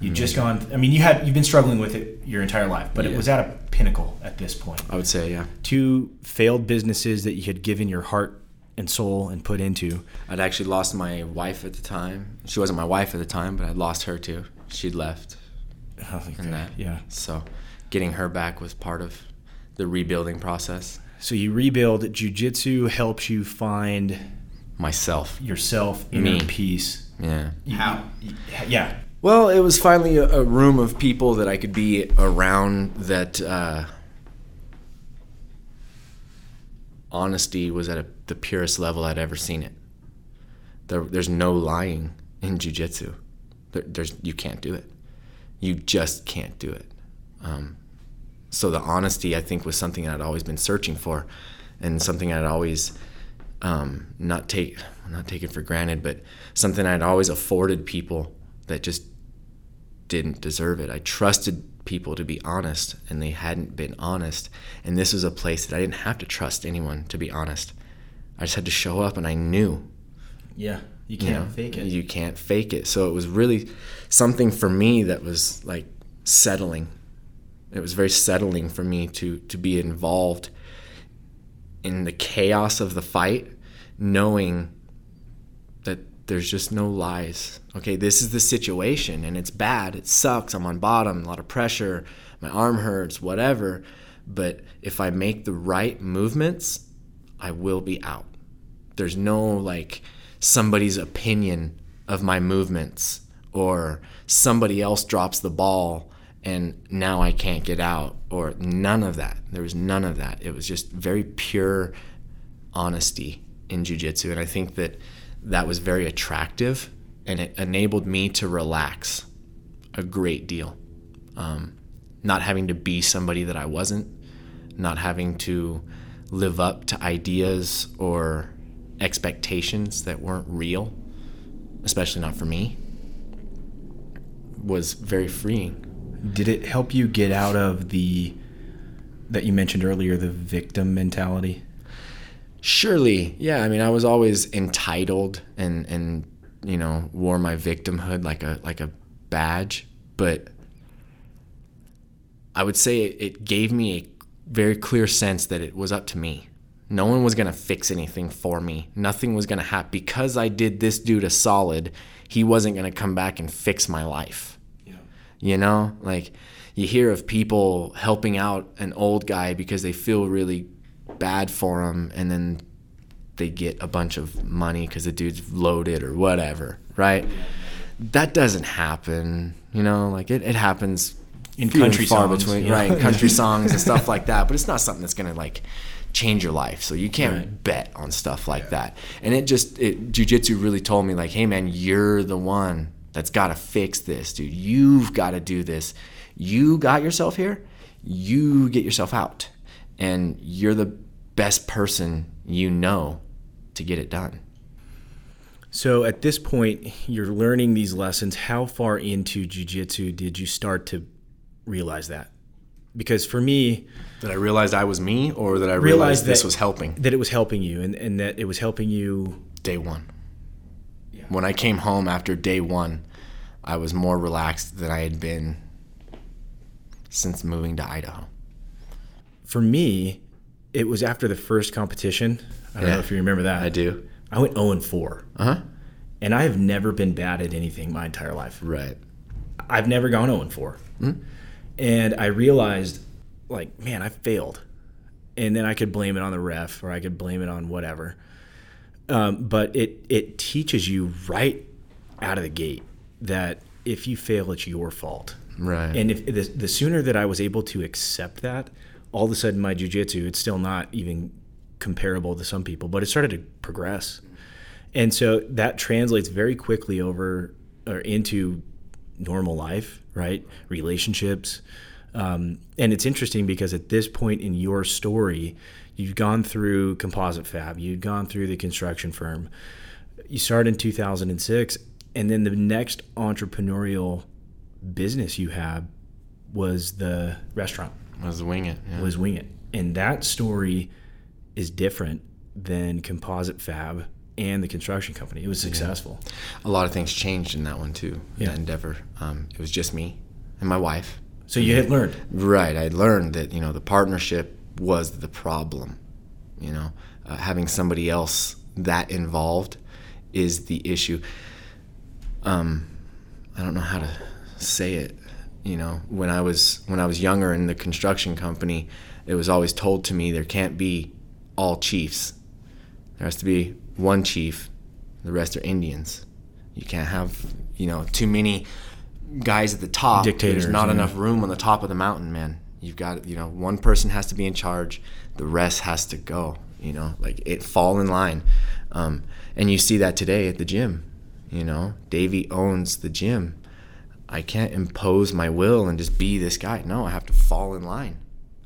Speaker 3: You
Speaker 2: Mm-hmm.
Speaker 3: just gone. I mean, you had you've been struggling with it your entire life, but it was at a pinnacle at this point
Speaker 2: I would say, yeah.
Speaker 3: two failed businesses that you had given your heart and soul and put into.
Speaker 2: I'd actually lost my wife at the time. She wasn't my wife at the time, but I'd lost her too. She'd left. and that.
Speaker 3: Yeah.
Speaker 2: So getting her back was part of the rebuilding process.
Speaker 3: So you rebuild. Jiu-jitsu helps you find
Speaker 2: Myself.
Speaker 3: yourself, inner
Speaker 2: Me.
Speaker 3: peace.
Speaker 2: Yeah.
Speaker 3: You-
Speaker 1: How?
Speaker 3: yeah.
Speaker 2: Well, it was finally a, a room of people that I could be around that uh, honesty was at a, the purest level I'd ever seen it. There, there's no lying in jujitsu. There, there's you can't do it. You just can't do it. Um, so the honesty, I think, was something I'd always been searching for, and something I'd always um, not take not take it for granted, but something I'd always afforded people that just didn't deserve it. I trusted people to be honest, and they hadn't been honest. And this was a place that I didn't have to trust anyone to be honest. I just had to show up, and I knew
Speaker 3: Yeah. You
Speaker 2: you
Speaker 3: can't
Speaker 2: know,
Speaker 3: fake it.
Speaker 2: You can't fake it. So it was really something for me that was like settling. It was very settling for me to to be involved in the chaos of the fight, knowing that there's just no lies. Okay, this is the situation and it's bad. It sucks. I'm on bottom, a lot of pressure, my arm hurts, whatever. But if I make the right movements, I will be out. There's no like somebody's opinion of my movements or somebody else drops the ball and now I can't get out or none of that. There was none of that. It was just very pure honesty in jiu-jitsu and I think that that was very attractive and it enabled me to relax a great deal. Um, not having to be somebody that I wasn't, not having to live up to ideas or expectations that weren't real. especially not for me, was very freeing.
Speaker 3: Did it help you get out of the that you mentioned earlier, the victim mentality?
Speaker 2: Surely, yeah. I mean, I was always entitled and and you know wore my victimhood like a like a badge, but I would say it, gave me a very clear sense that it was up to me. No one was gonna fix anything for me. Nothing was gonna happen because I did this dude a solid. He wasn't gonna come back and fix my life.
Speaker 3: Yeah.
Speaker 2: You know, like you hear of people helping out an old guy because they feel really bad for them, and then they get a bunch of money because the dude's loaded or whatever, right? That doesn't happen, you know, like it, it happens
Speaker 3: In country
Speaker 2: far
Speaker 3: songs,
Speaker 2: between,
Speaker 3: yeah.
Speaker 2: right? Country songs and stuff like that, but it's not something that's gonna like change your life. So you can't
Speaker 3: Right.
Speaker 2: bet on stuff like that. And it just, it, jujitsu really told me like, hey man, you're the one that's got to fix this, dude. You've got to do this. You got yourself here. You get yourself out, and you're the best person you know to get it done.
Speaker 3: So at this point, you're learning these lessons. How far into jujitsu did you start to realize that? Because for me,
Speaker 2: That I realized I was me, or that I
Speaker 3: realized
Speaker 2: realized this
Speaker 3: that-
Speaker 2: was helping.
Speaker 3: that it was helping you and, and that it was helping you.
Speaker 2: Day one. When I came home after day one, I was more relaxed than I had been since moving to Idaho.
Speaker 3: For me, it was after the first competition. I don't
Speaker 2: Yeah.
Speaker 3: know if you remember that.
Speaker 2: I do.
Speaker 3: I went 0 and 4.
Speaker 2: Uh huh.
Speaker 3: And I have never been bad at anything my entire life.
Speaker 2: Right.
Speaker 3: I've never gone 0 and 4.
Speaker 2: Mm-hmm.
Speaker 3: And I realized, like, man, I failed. And then I could blame it on the ref or I could blame it on whatever. Um, but it, it teaches you right out of the gate that if you fail, it's your fault.
Speaker 2: Right.
Speaker 3: And if the, the sooner that I was able to accept that, all of a sudden my jujitsu, it's still not even comparable to some people, but it started to progress. And so that translates very quickly over or into normal life, right? Relationships. Um, and it's interesting because at this point in your story, you've gone through Composite Fab, you've gone through the construction firm. You started in 2006, and then the next entrepreneurial business you had was the restaurant,
Speaker 2: was wing it. Yeah.
Speaker 3: was Wing It. And that story is different than Composite Fab and the construction company. It was successful.
Speaker 2: a lot of things changed in that one too.
Speaker 3: Yeah.
Speaker 2: That endeavor. Um, it was just me and my wife.
Speaker 3: So you had learned.
Speaker 2: Right. I learned that you know the partnership was the problem. You know, uh, having somebody else that involved is the issue. Um, I don't know how to say it. You know, when I was when I was younger in the construction company, it was always told to me there can't be all chiefs. There has to be one chief. The rest are Indians. You can't have you know too many guys at the top.
Speaker 3: Dictators,
Speaker 2: There's not
Speaker 3: yeah.
Speaker 2: enough room on the top of the mountain, man. You've got you know one person has to be in charge. The rest has to go. You know, like it fall in line. Um, and you see that today at the gym. You know, Davey owns the gym. I can't impose my will and just be this guy. No, I have to fall in line.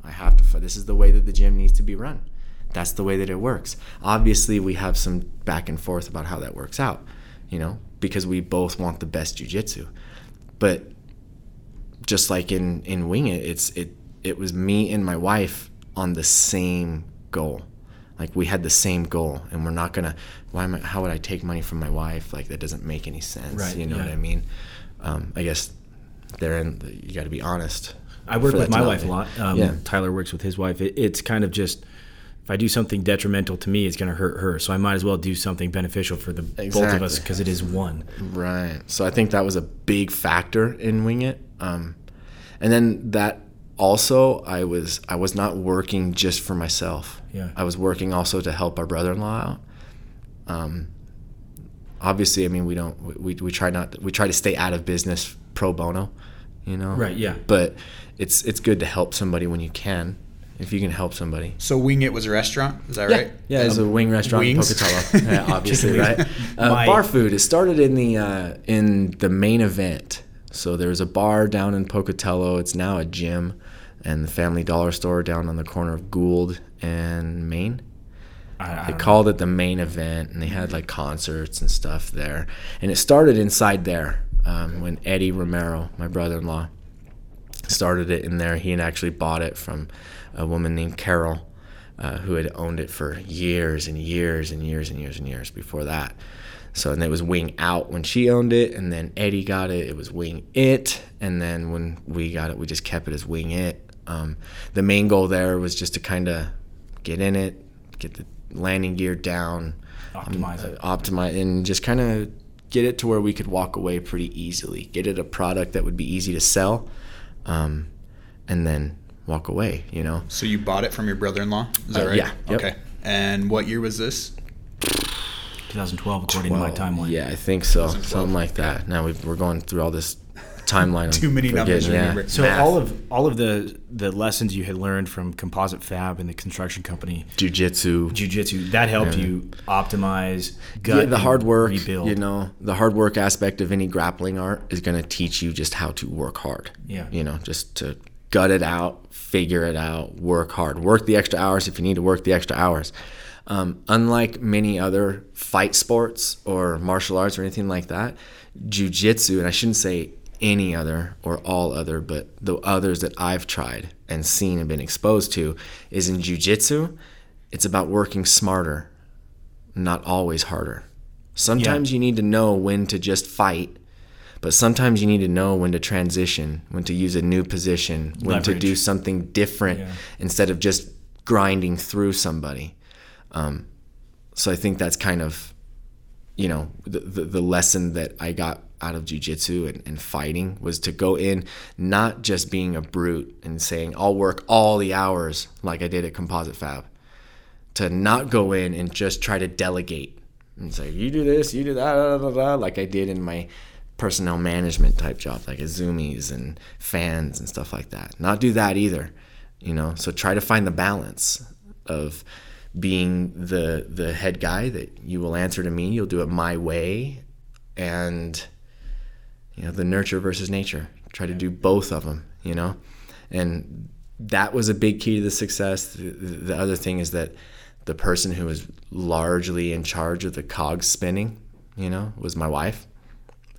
Speaker 2: I have to. This is the way that the gym needs to be run. That's the way that it works. Obviously, we have some back and forth about how that works out. You know, because we both want the best jujitsu. But just like in in Wing It, it's it it was me and my wife on the same goal. Like we had the same goal, and we're not gonna. Why am I? How would I take money from my wife? Like that doesn't make any sense.
Speaker 3: Right,
Speaker 2: you know what. I mean? Um, I guess therein you got to be honest.
Speaker 3: I work with my wife a lot. Um,
Speaker 2: yeah.
Speaker 3: Tyler works with his wife. It, it's kind of just if I do something detrimental to me, it's going to hurt her. So I might as well do something beneficial for the both of us because it is one.
Speaker 2: Right. So I think that was a big factor in Wing It. Um, and then that also, I was I was not working just for myself.
Speaker 3: Yeah.
Speaker 2: I was working also to help our brother-in-law out. Um, obviously, I mean we don't we, we try not we try to stay out of business pro bono, you know.
Speaker 3: Right, yeah.
Speaker 2: But it's it's good to help somebody when you can, if you can help somebody.
Speaker 1: So Wing It was a restaurant, is that right?
Speaker 2: Yeah, it's a wing restaurant
Speaker 1: wings?
Speaker 2: in Pocatello. Yeah, obviously, right? Uh, bar food. It started in the uh, in the main event. So there was a bar down in Pocatello. It's now a gym, and the Family Dollar store down on the corner of Gould and Main.
Speaker 3: I, I
Speaker 2: they called it the main event, and they had like concerts and stuff there. And it started inside there um, when Eddie Romero, my brother-in-law, started it in there. He had actually bought it from a woman named Carol, uh, who had owned it for years and years and years and years and years before that. So and it was Wing Out when she owned it, and then Eddie got it. It was Wing It, and then when we got it, we just kept it as Wing It. Um, the main goal there was just to kind of get in it, get the landing gear down,
Speaker 3: Optimize
Speaker 2: um,
Speaker 3: it.
Speaker 2: optimize, and just kind of get it to where we could walk away pretty easily. Get it a product that would be easy to sell, um, and then walk away. You know,
Speaker 1: So you bought it from your brother-in-law? Is that
Speaker 2: Uh,
Speaker 1: right?
Speaker 2: yeah, yep.
Speaker 1: Okay. And what year was this?
Speaker 3: 2012, according to my timeline.
Speaker 2: Yeah, I think so. Something like that. Now we've, we're going through all this timeline.
Speaker 1: Too many numbers to
Speaker 2: forgetting.
Speaker 3: So
Speaker 2: Math.
Speaker 3: all of all of the the lessons you had learned from Composite Fab and the construction company,
Speaker 2: jujitsu,
Speaker 3: jujitsu, that helped you optimize, gut,
Speaker 2: yeah, the hard work.
Speaker 3: rebuild.
Speaker 2: You know, the hard work aspect of any grappling art is going to teach you just how to work hard.
Speaker 3: Yeah.
Speaker 2: You know, just to gut it out, figure it out, work hard, work the extra hours if you need to work the extra hours. Um, unlike many other fight sports or martial arts or anything like that, jujitsu, and I shouldn't say any other or all other, but the others that I've tried and seen and been exposed to, is in jujitsu, it's about working smarter, not always harder. Sometimes you need to know when to just fight, but sometimes you need to know when to transition, when to use a new position, when to do something different
Speaker 3: Yeah.
Speaker 2: instead of just grinding through somebody. Um, so I think that's kind of, you know, the, the, the lesson that I got out of jujitsu and, and fighting was to go in not just being a brute and saying, I'll work all the hours like I did at Composite Fab, to not go in and just try to delegate and say, you do this, you do that, da, da, da, like I did in my personnel management type job, like at Zoomies and fans and stuff like that. Not do that either, you know. So try to find the balance of being the the head guy that you will answer to me, you'll do it my way, and you know the nurture versus nature. Try to do both of them, you know, and that was a big key to the success. The, the other thing is that the person who was largely in charge of the cogs spinning, you know, was my wife,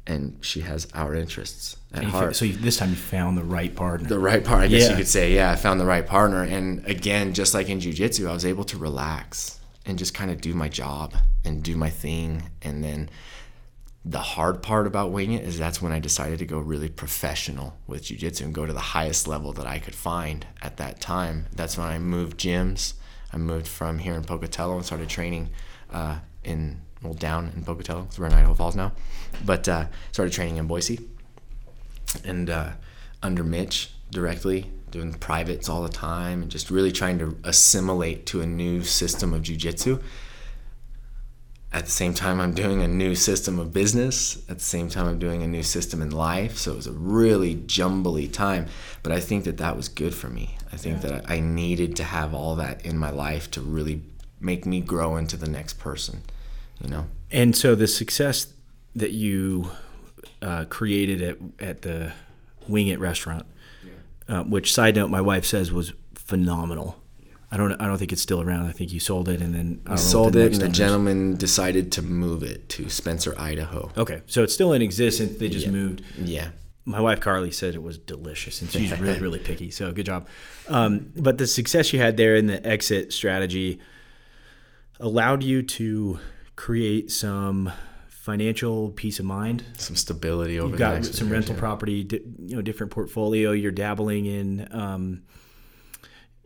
Speaker 2: and she has our interests at
Speaker 3: And
Speaker 2: heart
Speaker 3: so you, this time you found the right partner.
Speaker 2: the right partner, I guess
Speaker 3: Yeah.
Speaker 2: you could say. Yeah, I found the right partner. And again, just like in jujitsu, I was able to relax and just kind of do my job and do my thing. And then the hard part about wing it is that's when I decided to go really professional with jujitsu and go to the highest level that I could find at that time. That's when I moved gyms. I moved from here in Pocatello and started training uh, in, well, down in Pocatello. We're in Idaho Falls now. But uh, started training in Boise and uh, under Mitch directly, doing privates all the time, and just really trying to assimilate to a new system of jujitsu. At the same time, I'm doing a new system of business. At the same time, I'm doing a new system in life. So it was a really jumbly time. But I think that that was good for me. I think that I needed to have all that in my life to really make me grow into the next person, you know?
Speaker 3: And so the success that you uh, created at at the Wing It restaurant, uh, which side note, my wife says was phenomenal. I don't I don't think it's still around. I think you sold it and then I
Speaker 2: Sold
Speaker 3: the
Speaker 2: it, and the gentleman decided to move it to Spencer, Idaho.
Speaker 3: Okay, so it's still in existence. They just moved.
Speaker 2: Yeah.
Speaker 3: My wife Carly said it was delicious, and she's really really picky. So good job. Um, but the success you had there in the exit strategy allowed you to create some financial peace of mind
Speaker 2: some stability over
Speaker 3: You've got some
Speaker 2: year,
Speaker 3: rental
Speaker 2: yeah.
Speaker 3: property, di- you know, different portfolio. You're dabbling in, um,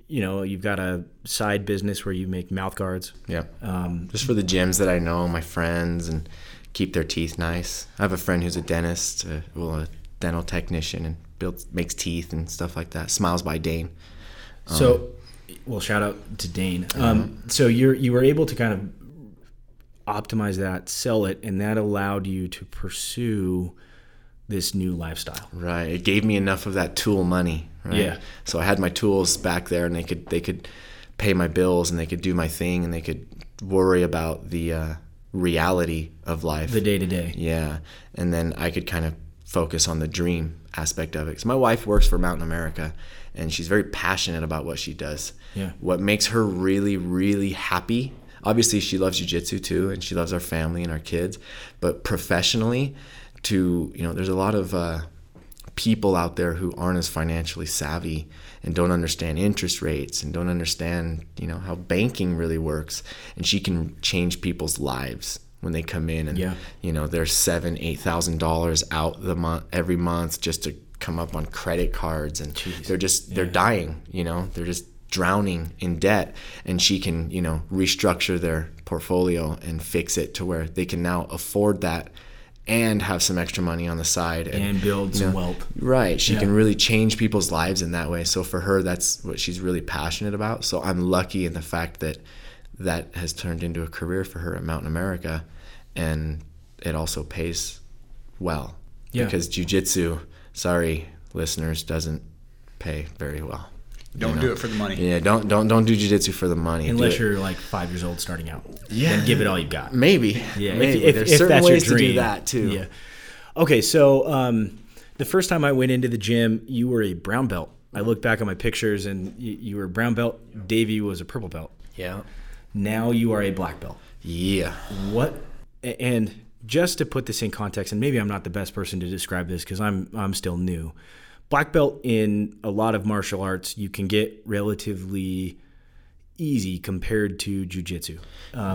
Speaker 3: you know, you've got a side business where you make mouth guards.
Speaker 2: Yeah.
Speaker 3: Um,
Speaker 2: Just for the gyms that I know, my friends, and keep their teeth nice. I have a friend who's a dentist, uh, well, a dental technician, and builds makes teeth and stuff like that. Smiles by Dane.
Speaker 3: so, well, shout out to Dane. Um, so you're you were able to kind of optimize that, sell it, and that allowed you to pursue this new lifestyle.
Speaker 2: Right. It gave me enough of that tool money. Right.
Speaker 3: Yeah.
Speaker 2: So I had my tools back there, and they could they could pay my bills, and they could do my thing, and they could worry about the uh, reality of life.
Speaker 3: The day to day.
Speaker 2: Yeah, and then I could kind of focus on the dream aspect of it. Because my wife works for Mountain America, and she's very passionate about what she does.
Speaker 3: Yeah.
Speaker 2: What makes her really, really happy, obviously she loves jiu-jitsu too and she loves our family and our kids. But professionally to you know there's a lot of uh, people out there who aren't as financially savvy and don't understand interest rates and don't understand you know how banking really works. And she can change people's lives when they come in and
Speaker 3: Yeah.
Speaker 2: you know they're seven eight thousand dollars out the month every month just to come up on credit cards. And they're just they're dying you know? They're just drowning in debt and she can you know restructure their portfolio and fix it to where they can now afford that and have some extra money on the side
Speaker 3: And build
Speaker 2: you know,
Speaker 3: wealth.
Speaker 2: right she
Speaker 3: Yeah.
Speaker 2: can really change people's lives in that way so for her that's what she's really passionate about so i'm lucky in the fact that that has turned into a career for her at mountain america and it also pays well
Speaker 3: Yeah.
Speaker 2: because jiu-jitsu sorry listeners doesn't pay very well
Speaker 1: Don't
Speaker 2: you
Speaker 1: do it for the money.
Speaker 2: yeah don't don't don't do jiu-jitsu for the money
Speaker 3: Unless you're like five years old starting out.
Speaker 2: Yeah.
Speaker 3: Then give it all you've got.
Speaker 2: maybe
Speaker 3: Yeah,
Speaker 2: maybe.
Speaker 3: if, if,
Speaker 2: there's
Speaker 3: if
Speaker 2: certain
Speaker 3: that's
Speaker 2: ways
Speaker 3: your dream.
Speaker 2: to do that too
Speaker 3: Yeah. Okay, so um, the first time I went into the gym, you were a brown belt. I look back on my pictures, and you, you were a brown belt. Davey was a purple belt.
Speaker 2: yeah
Speaker 3: Now you are a black belt.
Speaker 2: yeah
Speaker 3: What? And just to put this in context, and maybe I'm not the best person to describe this because I'm I'm still new. Black belt in a lot of martial arts, you can get relatively easy compared to jujitsu.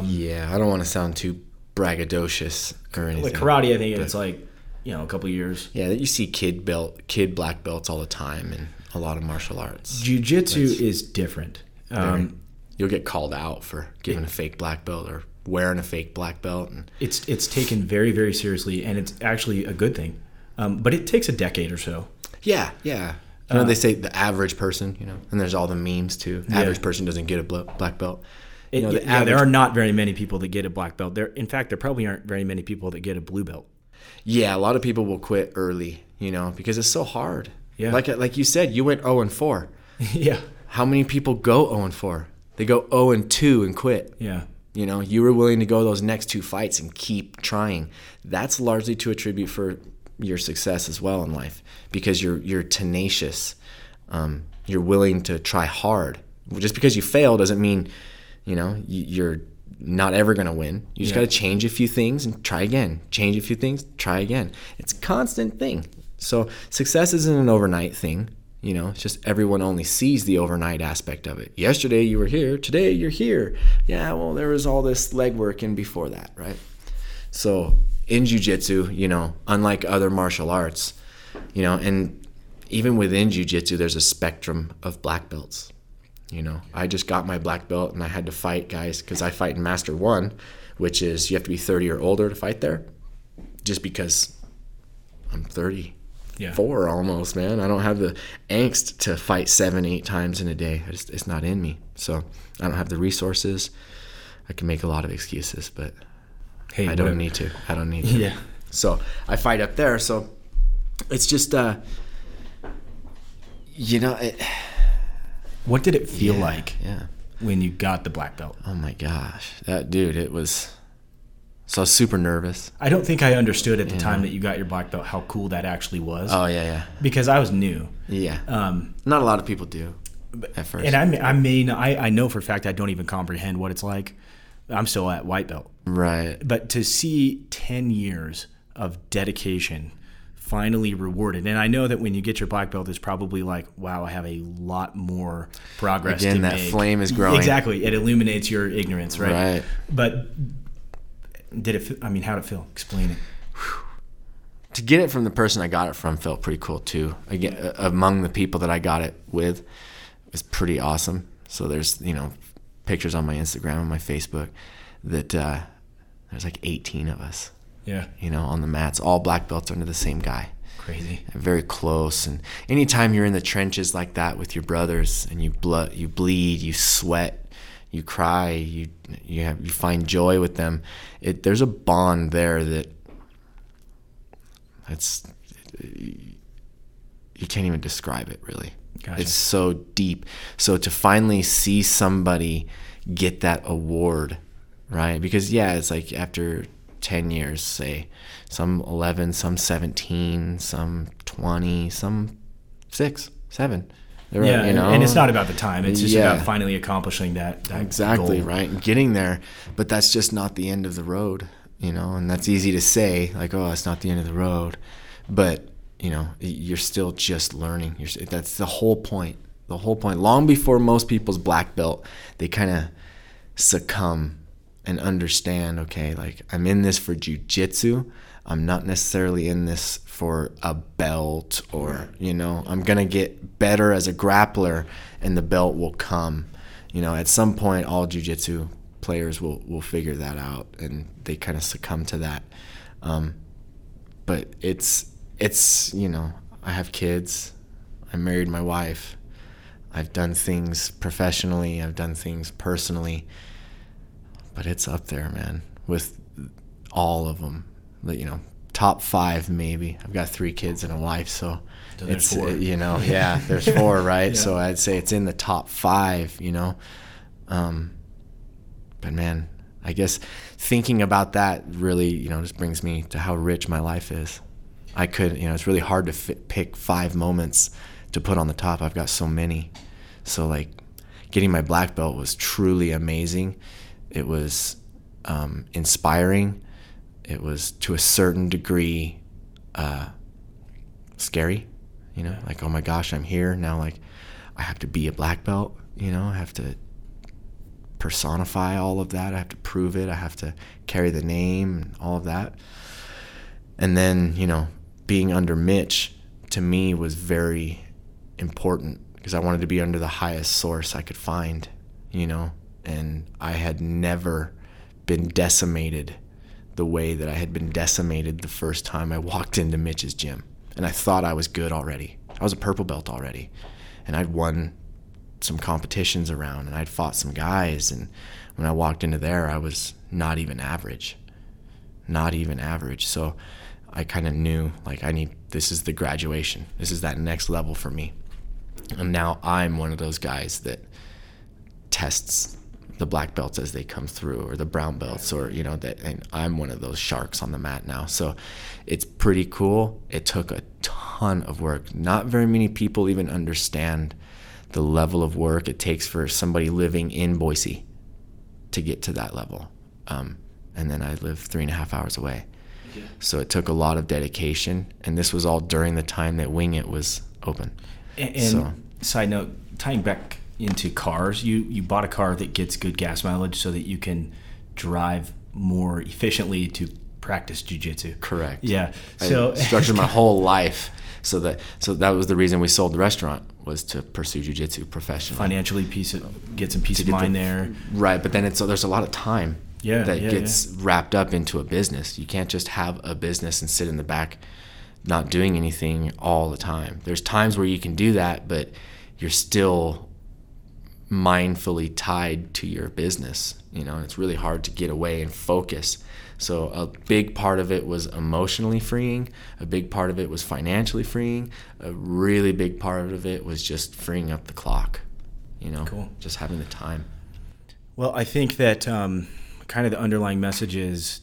Speaker 2: yeah i don't want to sound too braggadocious or anything
Speaker 3: Like karate, I think it's like you know a couple years.
Speaker 2: Yeah, you see kid belt, kid black belts all the time in a lot of martial arts.
Speaker 3: Jiu-jitsu is different. Um,
Speaker 2: You'll get called out for giving a fake black belt or wearing a fake black belt, and
Speaker 3: it's it's taken very very seriously, and it's actually a good thing. Um, but it takes a decade or so.
Speaker 2: Yeah, yeah. You know, they uh, say the average person, you know, and there's all the memes too. Average person doesn't get a black belt.
Speaker 3: It,
Speaker 2: You know, the
Speaker 3: yeah, there are not very many people that get a black belt. There, in fact, there probably aren't very many people that get a blue belt.
Speaker 2: Yeah, a lot of people will quit early, you know, because it's so hard.
Speaker 3: Yeah.
Speaker 2: Like like you said, you went 0 and 4.
Speaker 3: yeah,
Speaker 2: How many people go 0 and 4? They go 0 and 2 and quit.
Speaker 3: yeah,
Speaker 2: You know, you were willing to go those next two fights and keep trying. That's largely to attribute for your success as well in life because you're you're tenacious. Um, you're willing to try hard. Just because you fail doesn't mean, you know, you- you're not ever going to win. You just
Speaker 3: Yeah.
Speaker 2: got to change a few things and try again. Change a few things, try again. It's a constant thing. So success isn't an overnight thing. You know, it's just everyone only sees the overnight aspect of it. Yesterday you were here, today you're here. Yeah, well, there was all this legwork in before that, right? So in jujitsu, you know, unlike other martial arts, you know, and even within jujitsu, there's a spectrum of black belts. You know, I just got my black belt and I had to fight guys because I fight in Master One, which is you have to be 30 or older to fight there, just because I'm 30
Speaker 3: yeah.
Speaker 2: four almost, man. I don't have the angst to fight seven, eight times in a day. Just, it's not in me. So I don't have the resources. I can make a lot of excuses, but
Speaker 3: Hey,
Speaker 2: I don't
Speaker 3: whatever.
Speaker 2: need to. I don't need to.
Speaker 3: Yeah,
Speaker 2: So I fight up there. So it's just, uh, you know, it,
Speaker 3: what did it feel
Speaker 2: yeah,
Speaker 3: like
Speaker 2: Yeah.
Speaker 3: when you got the black belt?
Speaker 2: Oh my gosh, that dude, it was. So I was super nervous.
Speaker 3: I don't think I understood at the time that you got your black belt how cool that actually was
Speaker 2: Oh yeah, yeah,
Speaker 3: because I was new.
Speaker 2: yeah.
Speaker 3: Um,
Speaker 2: Not a lot of people do at first.
Speaker 3: and I I not, I, I know for a fact I don't even comprehend what it's like. I'm still at white belt,
Speaker 2: right.
Speaker 3: but to see 10 years of dedication finally rewarded and i know that when you get your black belt it's probably like wow i have a lot more progress
Speaker 2: Again, that
Speaker 3: make.
Speaker 2: flame is growing.
Speaker 3: exactly it illuminates your ignorance right,
Speaker 2: Right.
Speaker 3: but did it i mean how did it feel explain it
Speaker 2: to get it from the person I got it from felt pretty cool too. Again, among the people that I got it with, it was pretty awesome. So there's you know pictures on my Instagram and my Facebook that uh, there's like 18 of us,
Speaker 3: yeah
Speaker 2: you know, on the mats, all black belts under the same guy.
Speaker 3: crazy
Speaker 2: Very close, and anytime you're in the trenches like that with your brothers, and you blood, you bleed, you sweat, you cry, you you have you find joy with them. It there's a bond there that it's you can't even describe it really.
Speaker 3: Gotcha.
Speaker 2: It's so deep. So to finally see somebody get that award, right? Because yeah, it's like after 10 years, say, some 11, some 17, some 20, some 6, 7. They're,
Speaker 3: Yeah,
Speaker 2: you know,
Speaker 3: and it's not about the time. It's just
Speaker 2: Yeah.
Speaker 3: about finally accomplishing that. that
Speaker 2: exactly
Speaker 3: goal.
Speaker 2: right and getting there but that's just not the end of the road you know and that's easy to say like oh it's not the end of the road but you know you're still just learning you're, that's the whole point the whole point long before most people's black belt they kind of succumb and understand okay like i'm in this for jujitsu. I'm not necessarily in this for a belt or you know i'm gonna get better as a grappler and the belt will come. You know at some point all jujitsu players will will figure that out and they kind of succumb to that. Um, but it's it's you know i have kids. I married my wife. I've done things professionally. I've done things personally but it's up there man with all of them you know top five maybe. I've got three kids and a wife so,
Speaker 3: So
Speaker 2: it's you know yeah there's four right?
Speaker 3: Yeah.
Speaker 2: so i'd say it's in the top five you know? Um, but man i guess thinking about that really you know just brings me to how rich my life is. I could you know it's really hard to fit, pick five moments to put on the top. I've got so many. So like getting my black belt was truly amazing it was um, inspiring. It was to a certain degree uh, scary you know like oh my gosh i'm here. Now like i have to be a black belt you know i have to personify all of that. I have to prove it. I have to carry the name and all of that. And then you know being under mitch to me was very important because i wanted to be under the highest source i could find you know and i had never been decimated the way that I had been decimated the first time I walked into Mitch's gym. And I thought I was good already. I was a purple belt already. And I'd won some competitions around and I'd fought some guys. And when I walked into there, I was not even average. Not even average. So I kind of knew like I need this is the graduation. This is that next level for me. And now I'm one of those guys that tests the black belts as they come through or the brown belts or you know that and I'm one of those sharks on the mat now. So it's pretty cool. It took a ton of work. Not very many people even understand the level of work it takes for somebody living in Boise to get to that level. Um, and then I live three and a half hours away. So it took a lot of dedication and this was all during the time that Wing It was open.
Speaker 3: And, and
Speaker 2: So-
Speaker 3: side note, tying back into cars, you you bought a car that gets good gas mileage so that you can drive more efficiently to practice jujitsu.
Speaker 2: correct
Speaker 3: Yeah.
Speaker 2: I
Speaker 3: So
Speaker 2: structured my whole life so that so that was the reason we sold the restaurant was to pursue jujitsu professionally.
Speaker 3: financially, piece of, get some peace of
Speaker 2: get the-
Speaker 3: mind there.
Speaker 2: Right, but then it's so there's a lot of time
Speaker 3: Yeah,
Speaker 2: that
Speaker 3: yeah,
Speaker 2: gets wrapped up into a business. You can't just have a business and sit in the back not doing anything all the time. There's times where you can do that, but you're still mindfully tied to your business, you know, and it's really hard to get away and focus. So a big part of it was emotionally freeing, a big part of it was financially freeing, a really big part of it was just freeing up the clock, you know,
Speaker 3: Cool.
Speaker 2: just having the time.
Speaker 3: Well, I think that um, kind of the underlying message is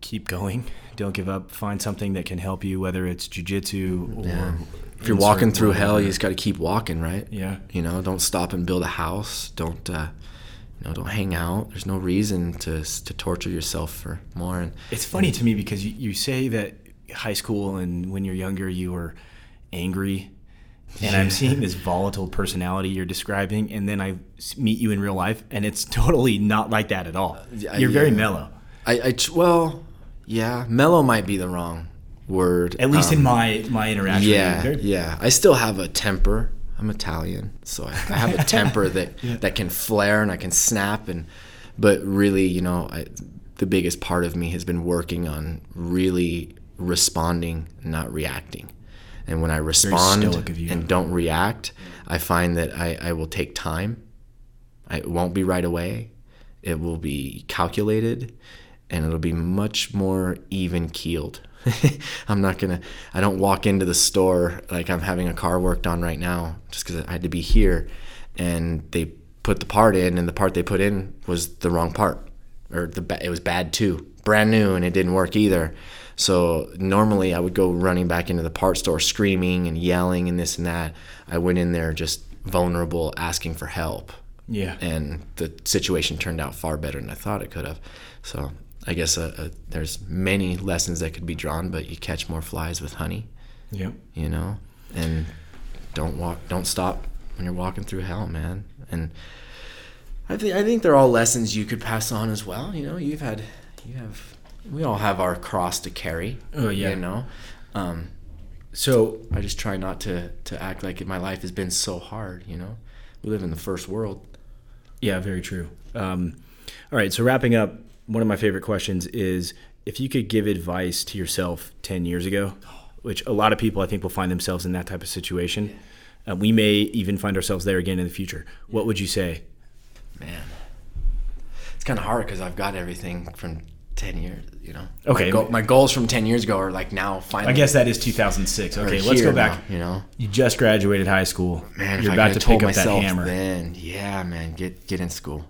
Speaker 3: keep going, don't give up, find something that can help you, whether it's jujitsu or
Speaker 2: Yeah. If you're walking through hell, you just got to keep walking, right?
Speaker 3: Yeah.
Speaker 2: You know, don't stop and build a house. Don't, uh, you know, don't hang out. There's no reason to to torture yourself for more. And
Speaker 3: It's funny to me because you, you say that high school and when you're younger you were angry, and I'm seeing this volatile personality you're describing, and then I meet you in real life, and it's totally not like that at all.
Speaker 2: Yeah,
Speaker 3: You're very mellow,
Speaker 2: I, I well, yeah, mellow might be the wrong word.
Speaker 3: at least in
Speaker 2: Um,
Speaker 3: my my interaction.
Speaker 2: Yeah, yeah. I still have a temper. I'm Italian, so I, I have a temper that that can flare and I can snap and but really, you know, I, the biggest part of me has been working on really responding, not reacting. And when I respond
Speaker 3: stoic of you.
Speaker 2: and don't react, I find that I, I will take time. I, it won't be right away. It will be calculated and it'll be much more even keeled. I'm not gonna. I don't walk into the store like I'm having a car worked on right now, just because I had to be here, and they put the part in, and the part they put in was the wrong part, or the it was bad too, brand new, and it didn't work either. So normally I would go running back into the part store screaming and yelling and this and that. I went in there just vulnerable, asking for help.
Speaker 3: Yeah.
Speaker 2: And the situation turned out far better than I thought it could have. So I guess uh, uh, there's many lessons that could be drawn, but you catch more flies with honey,
Speaker 3: Yeah.
Speaker 2: you know, and don't walk, don't stop when you're walking through hell, man. And I think I think they're all lessons you could pass on as well. You know, you've had, you have, we all have our cross to carry.
Speaker 3: Oh, yeah.
Speaker 2: You know, um,
Speaker 3: So
Speaker 2: I just try not to to act like my life has been so hard. You know, we live in the first world.
Speaker 3: Yeah, very true. Um, all right, so wrapping up, one of my favorite questions is if you could give advice to yourself 10 years ago, which a lot of people I think will find themselves in that type of situation. Uh, we may even find ourselves there again in the future. What would you say?
Speaker 2: Man, it's kind of hard because I've got everything from ten years. You know.
Speaker 3: Okay.
Speaker 2: My, goal, my goals from ten years ago are like now finally.
Speaker 3: I guess that is 2006. Okay, let's go back.
Speaker 2: now, you know.
Speaker 3: You just graduated high school.
Speaker 2: Man,
Speaker 3: You're about to pick up that hammer.
Speaker 2: Then, yeah, man, get get in school,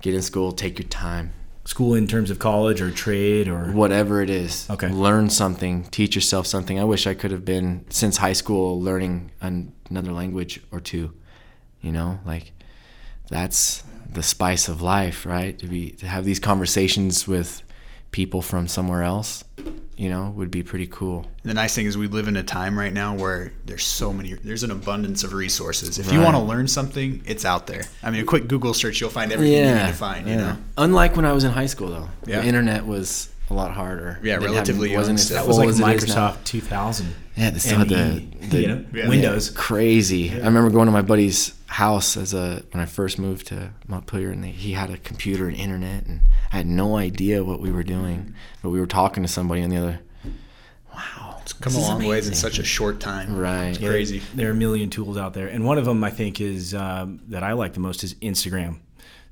Speaker 2: get in school, take your time,
Speaker 3: School in terms of college or trade or
Speaker 2: whatever it is.
Speaker 3: Okay.
Speaker 2: Learn something, teach yourself something. I wish I could have been since high school learning an, another language or two. You know, like that's the spice of life, right? To be to have these conversations with people from somewhere else, you know, would be pretty cool.
Speaker 1: The nice thing is we live in a time right now where there's so many there's an abundance of resources. If you want to learn something, it's out there. I mean, a quick Google search, you'll find everything you need to find. You know.
Speaker 2: Unlike when I was in high school, though,
Speaker 1: Yeah.
Speaker 2: the internet was a lot harder.
Speaker 1: Yeah,
Speaker 2: Didn't have-
Speaker 1: relatively young
Speaker 2: wasn't as
Speaker 1: still.
Speaker 3: that was
Speaker 2: full
Speaker 3: like
Speaker 2: as it is now.
Speaker 3: Microsoft 2000.
Speaker 2: Yeah, they still had the,
Speaker 3: ME,
Speaker 2: the
Speaker 3: you know,
Speaker 1: Yeah.
Speaker 3: Windows.
Speaker 2: crazy. I remember going to my buddy's house as a when I first moved to Montpelier, and they, he had a computer and internet, and I had no idea what we were doing, but we were talking to somebody on the other. Wow,
Speaker 1: It's come
Speaker 2: this
Speaker 1: a long ways in such a short time.
Speaker 2: right.
Speaker 1: It's crazy.
Speaker 3: There are a million tools out there, and one of them I think is um, that I like the most is Instagram.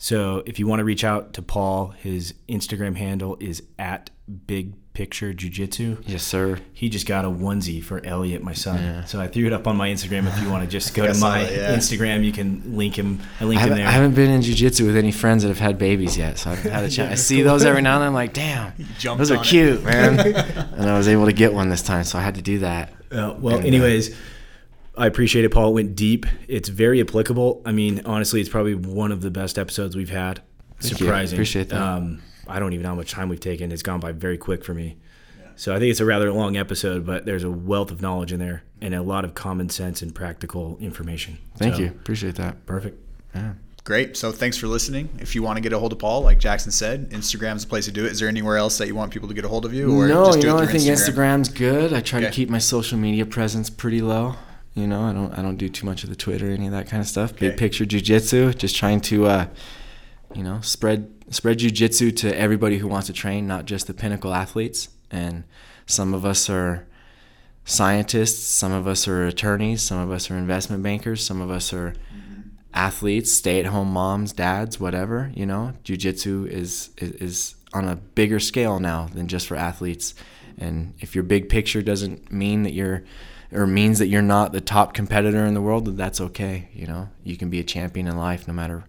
Speaker 3: So if you want to reach out to Paul, his Instagram handle is at Big Picture Jiu Jitsu.
Speaker 2: Yes, sir.
Speaker 3: He just got a onesie for Elliot, my son.
Speaker 2: Yeah.
Speaker 3: So I threw it up on my Instagram. If you want to just go to my
Speaker 1: that, yeah.
Speaker 3: Instagram, you can link him. I
Speaker 2: I
Speaker 3: him there.
Speaker 2: I haven't been in Jiu Jitsu with any friends that have had babies yet, so I haven't had a chance. I see those every now and then. I'm like, damn, those are
Speaker 1: on it.
Speaker 2: cute, man. and I was able to get one this time, so I had to do that.
Speaker 3: Uh, well,
Speaker 2: And, uh,
Speaker 3: anyways, I appreciate it, Paul. It went deep. It's very applicable. I mean, honestly, it's probably one of the best episodes we've had.
Speaker 2: Thank you.
Speaker 3: Surprising.
Speaker 2: Appreciate that.
Speaker 3: Um, I don't even know how much time we've taken. It's gone by very quick for me. So I think it's a rather long episode, but there's a wealth of knowledge in there and a lot of common sense and practical information.
Speaker 2: Thank
Speaker 3: So,
Speaker 2: you. Appreciate that.
Speaker 3: Perfect.
Speaker 2: Yeah.
Speaker 1: Great. So thanks for listening. If you want to get a hold of Paul, like Jackson said, Instagram's the place to do it. Is there anywhere else that you want people to get a hold of you? Or
Speaker 2: no,
Speaker 1: just
Speaker 2: you
Speaker 1: do
Speaker 2: know, I think
Speaker 1: Instagram?
Speaker 2: Instagram's good. I try to keep my social media presence pretty low. You know, I don't I don't do too much of the Twitter, any of that kind of stuff. Big
Speaker 1: Okay.
Speaker 2: picture jujitsu, just trying to, uh, you know, spread spread jujitsu to everybody who wants to train, not just the pinnacle athletes. And some of us are scientists, some of us are attorneys, some of us are investment bankers, some of us are athletes, stay-at-home moms, dads, whatever. You know, jujitsu is, is is on a bigger scale now than just for athletes. And if your big picture doesn't mean that you're or means that you're not the top competitor in the world, then that's okay. You know, you can be a champion in life no matter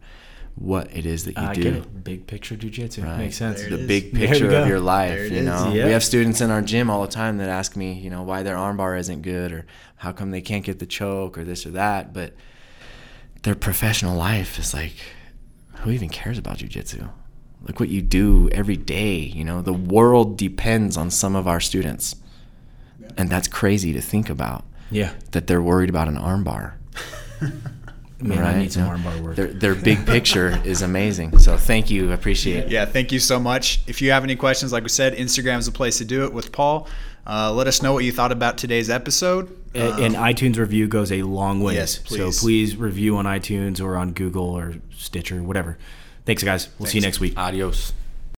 Speaker 2: what it is that you
Speaker 3: I
Speaker 2: do.
Speaker 3: get it. Big picture jujitsu.
Speaker 2: Right.
Speaker 3: Makes sense.
Speaker 1: There
Speaker 2: the
Speaker 1: it is.
Speaker 2: big
Speaker 3: There
Speaker 2: picture of your life.
Speaker 1: There
Speaker 2: You know,
Speaker 3: Yeah.
Speaker 2: we have students in our gym all the time that ask me, you know, why their armbar isn't good or how come they can't get the choke or this or that. But their professional life is like, who even cares about jujitsu? Look what you do every day. You know, the world depends on some of our students, and that's crazy to think about.
Speaker 3: Yeah.
Speaker 2: That they're worried about an armbar.
Speaker 3: Man, I need some
Speaker 2: You
Speaker 3: armbar work.
Speaker 2: Their, their big picture is amazing. So thank you. Appreciate it.
Speaker 1: Yeah, thank you so much. If you have any questions, like we said, Instagram is the place to do it with Paul. Uh, let us know what you thought about today's episode.
Speaker 3: A- and iTunes review goes a long way.
Speaker 1: Yes, please.
Speaker 3: So please review on iTunes or on Google or Stitcher, whatever. Thanks, guys. We'll see you next week.
Speaker 2: Adios.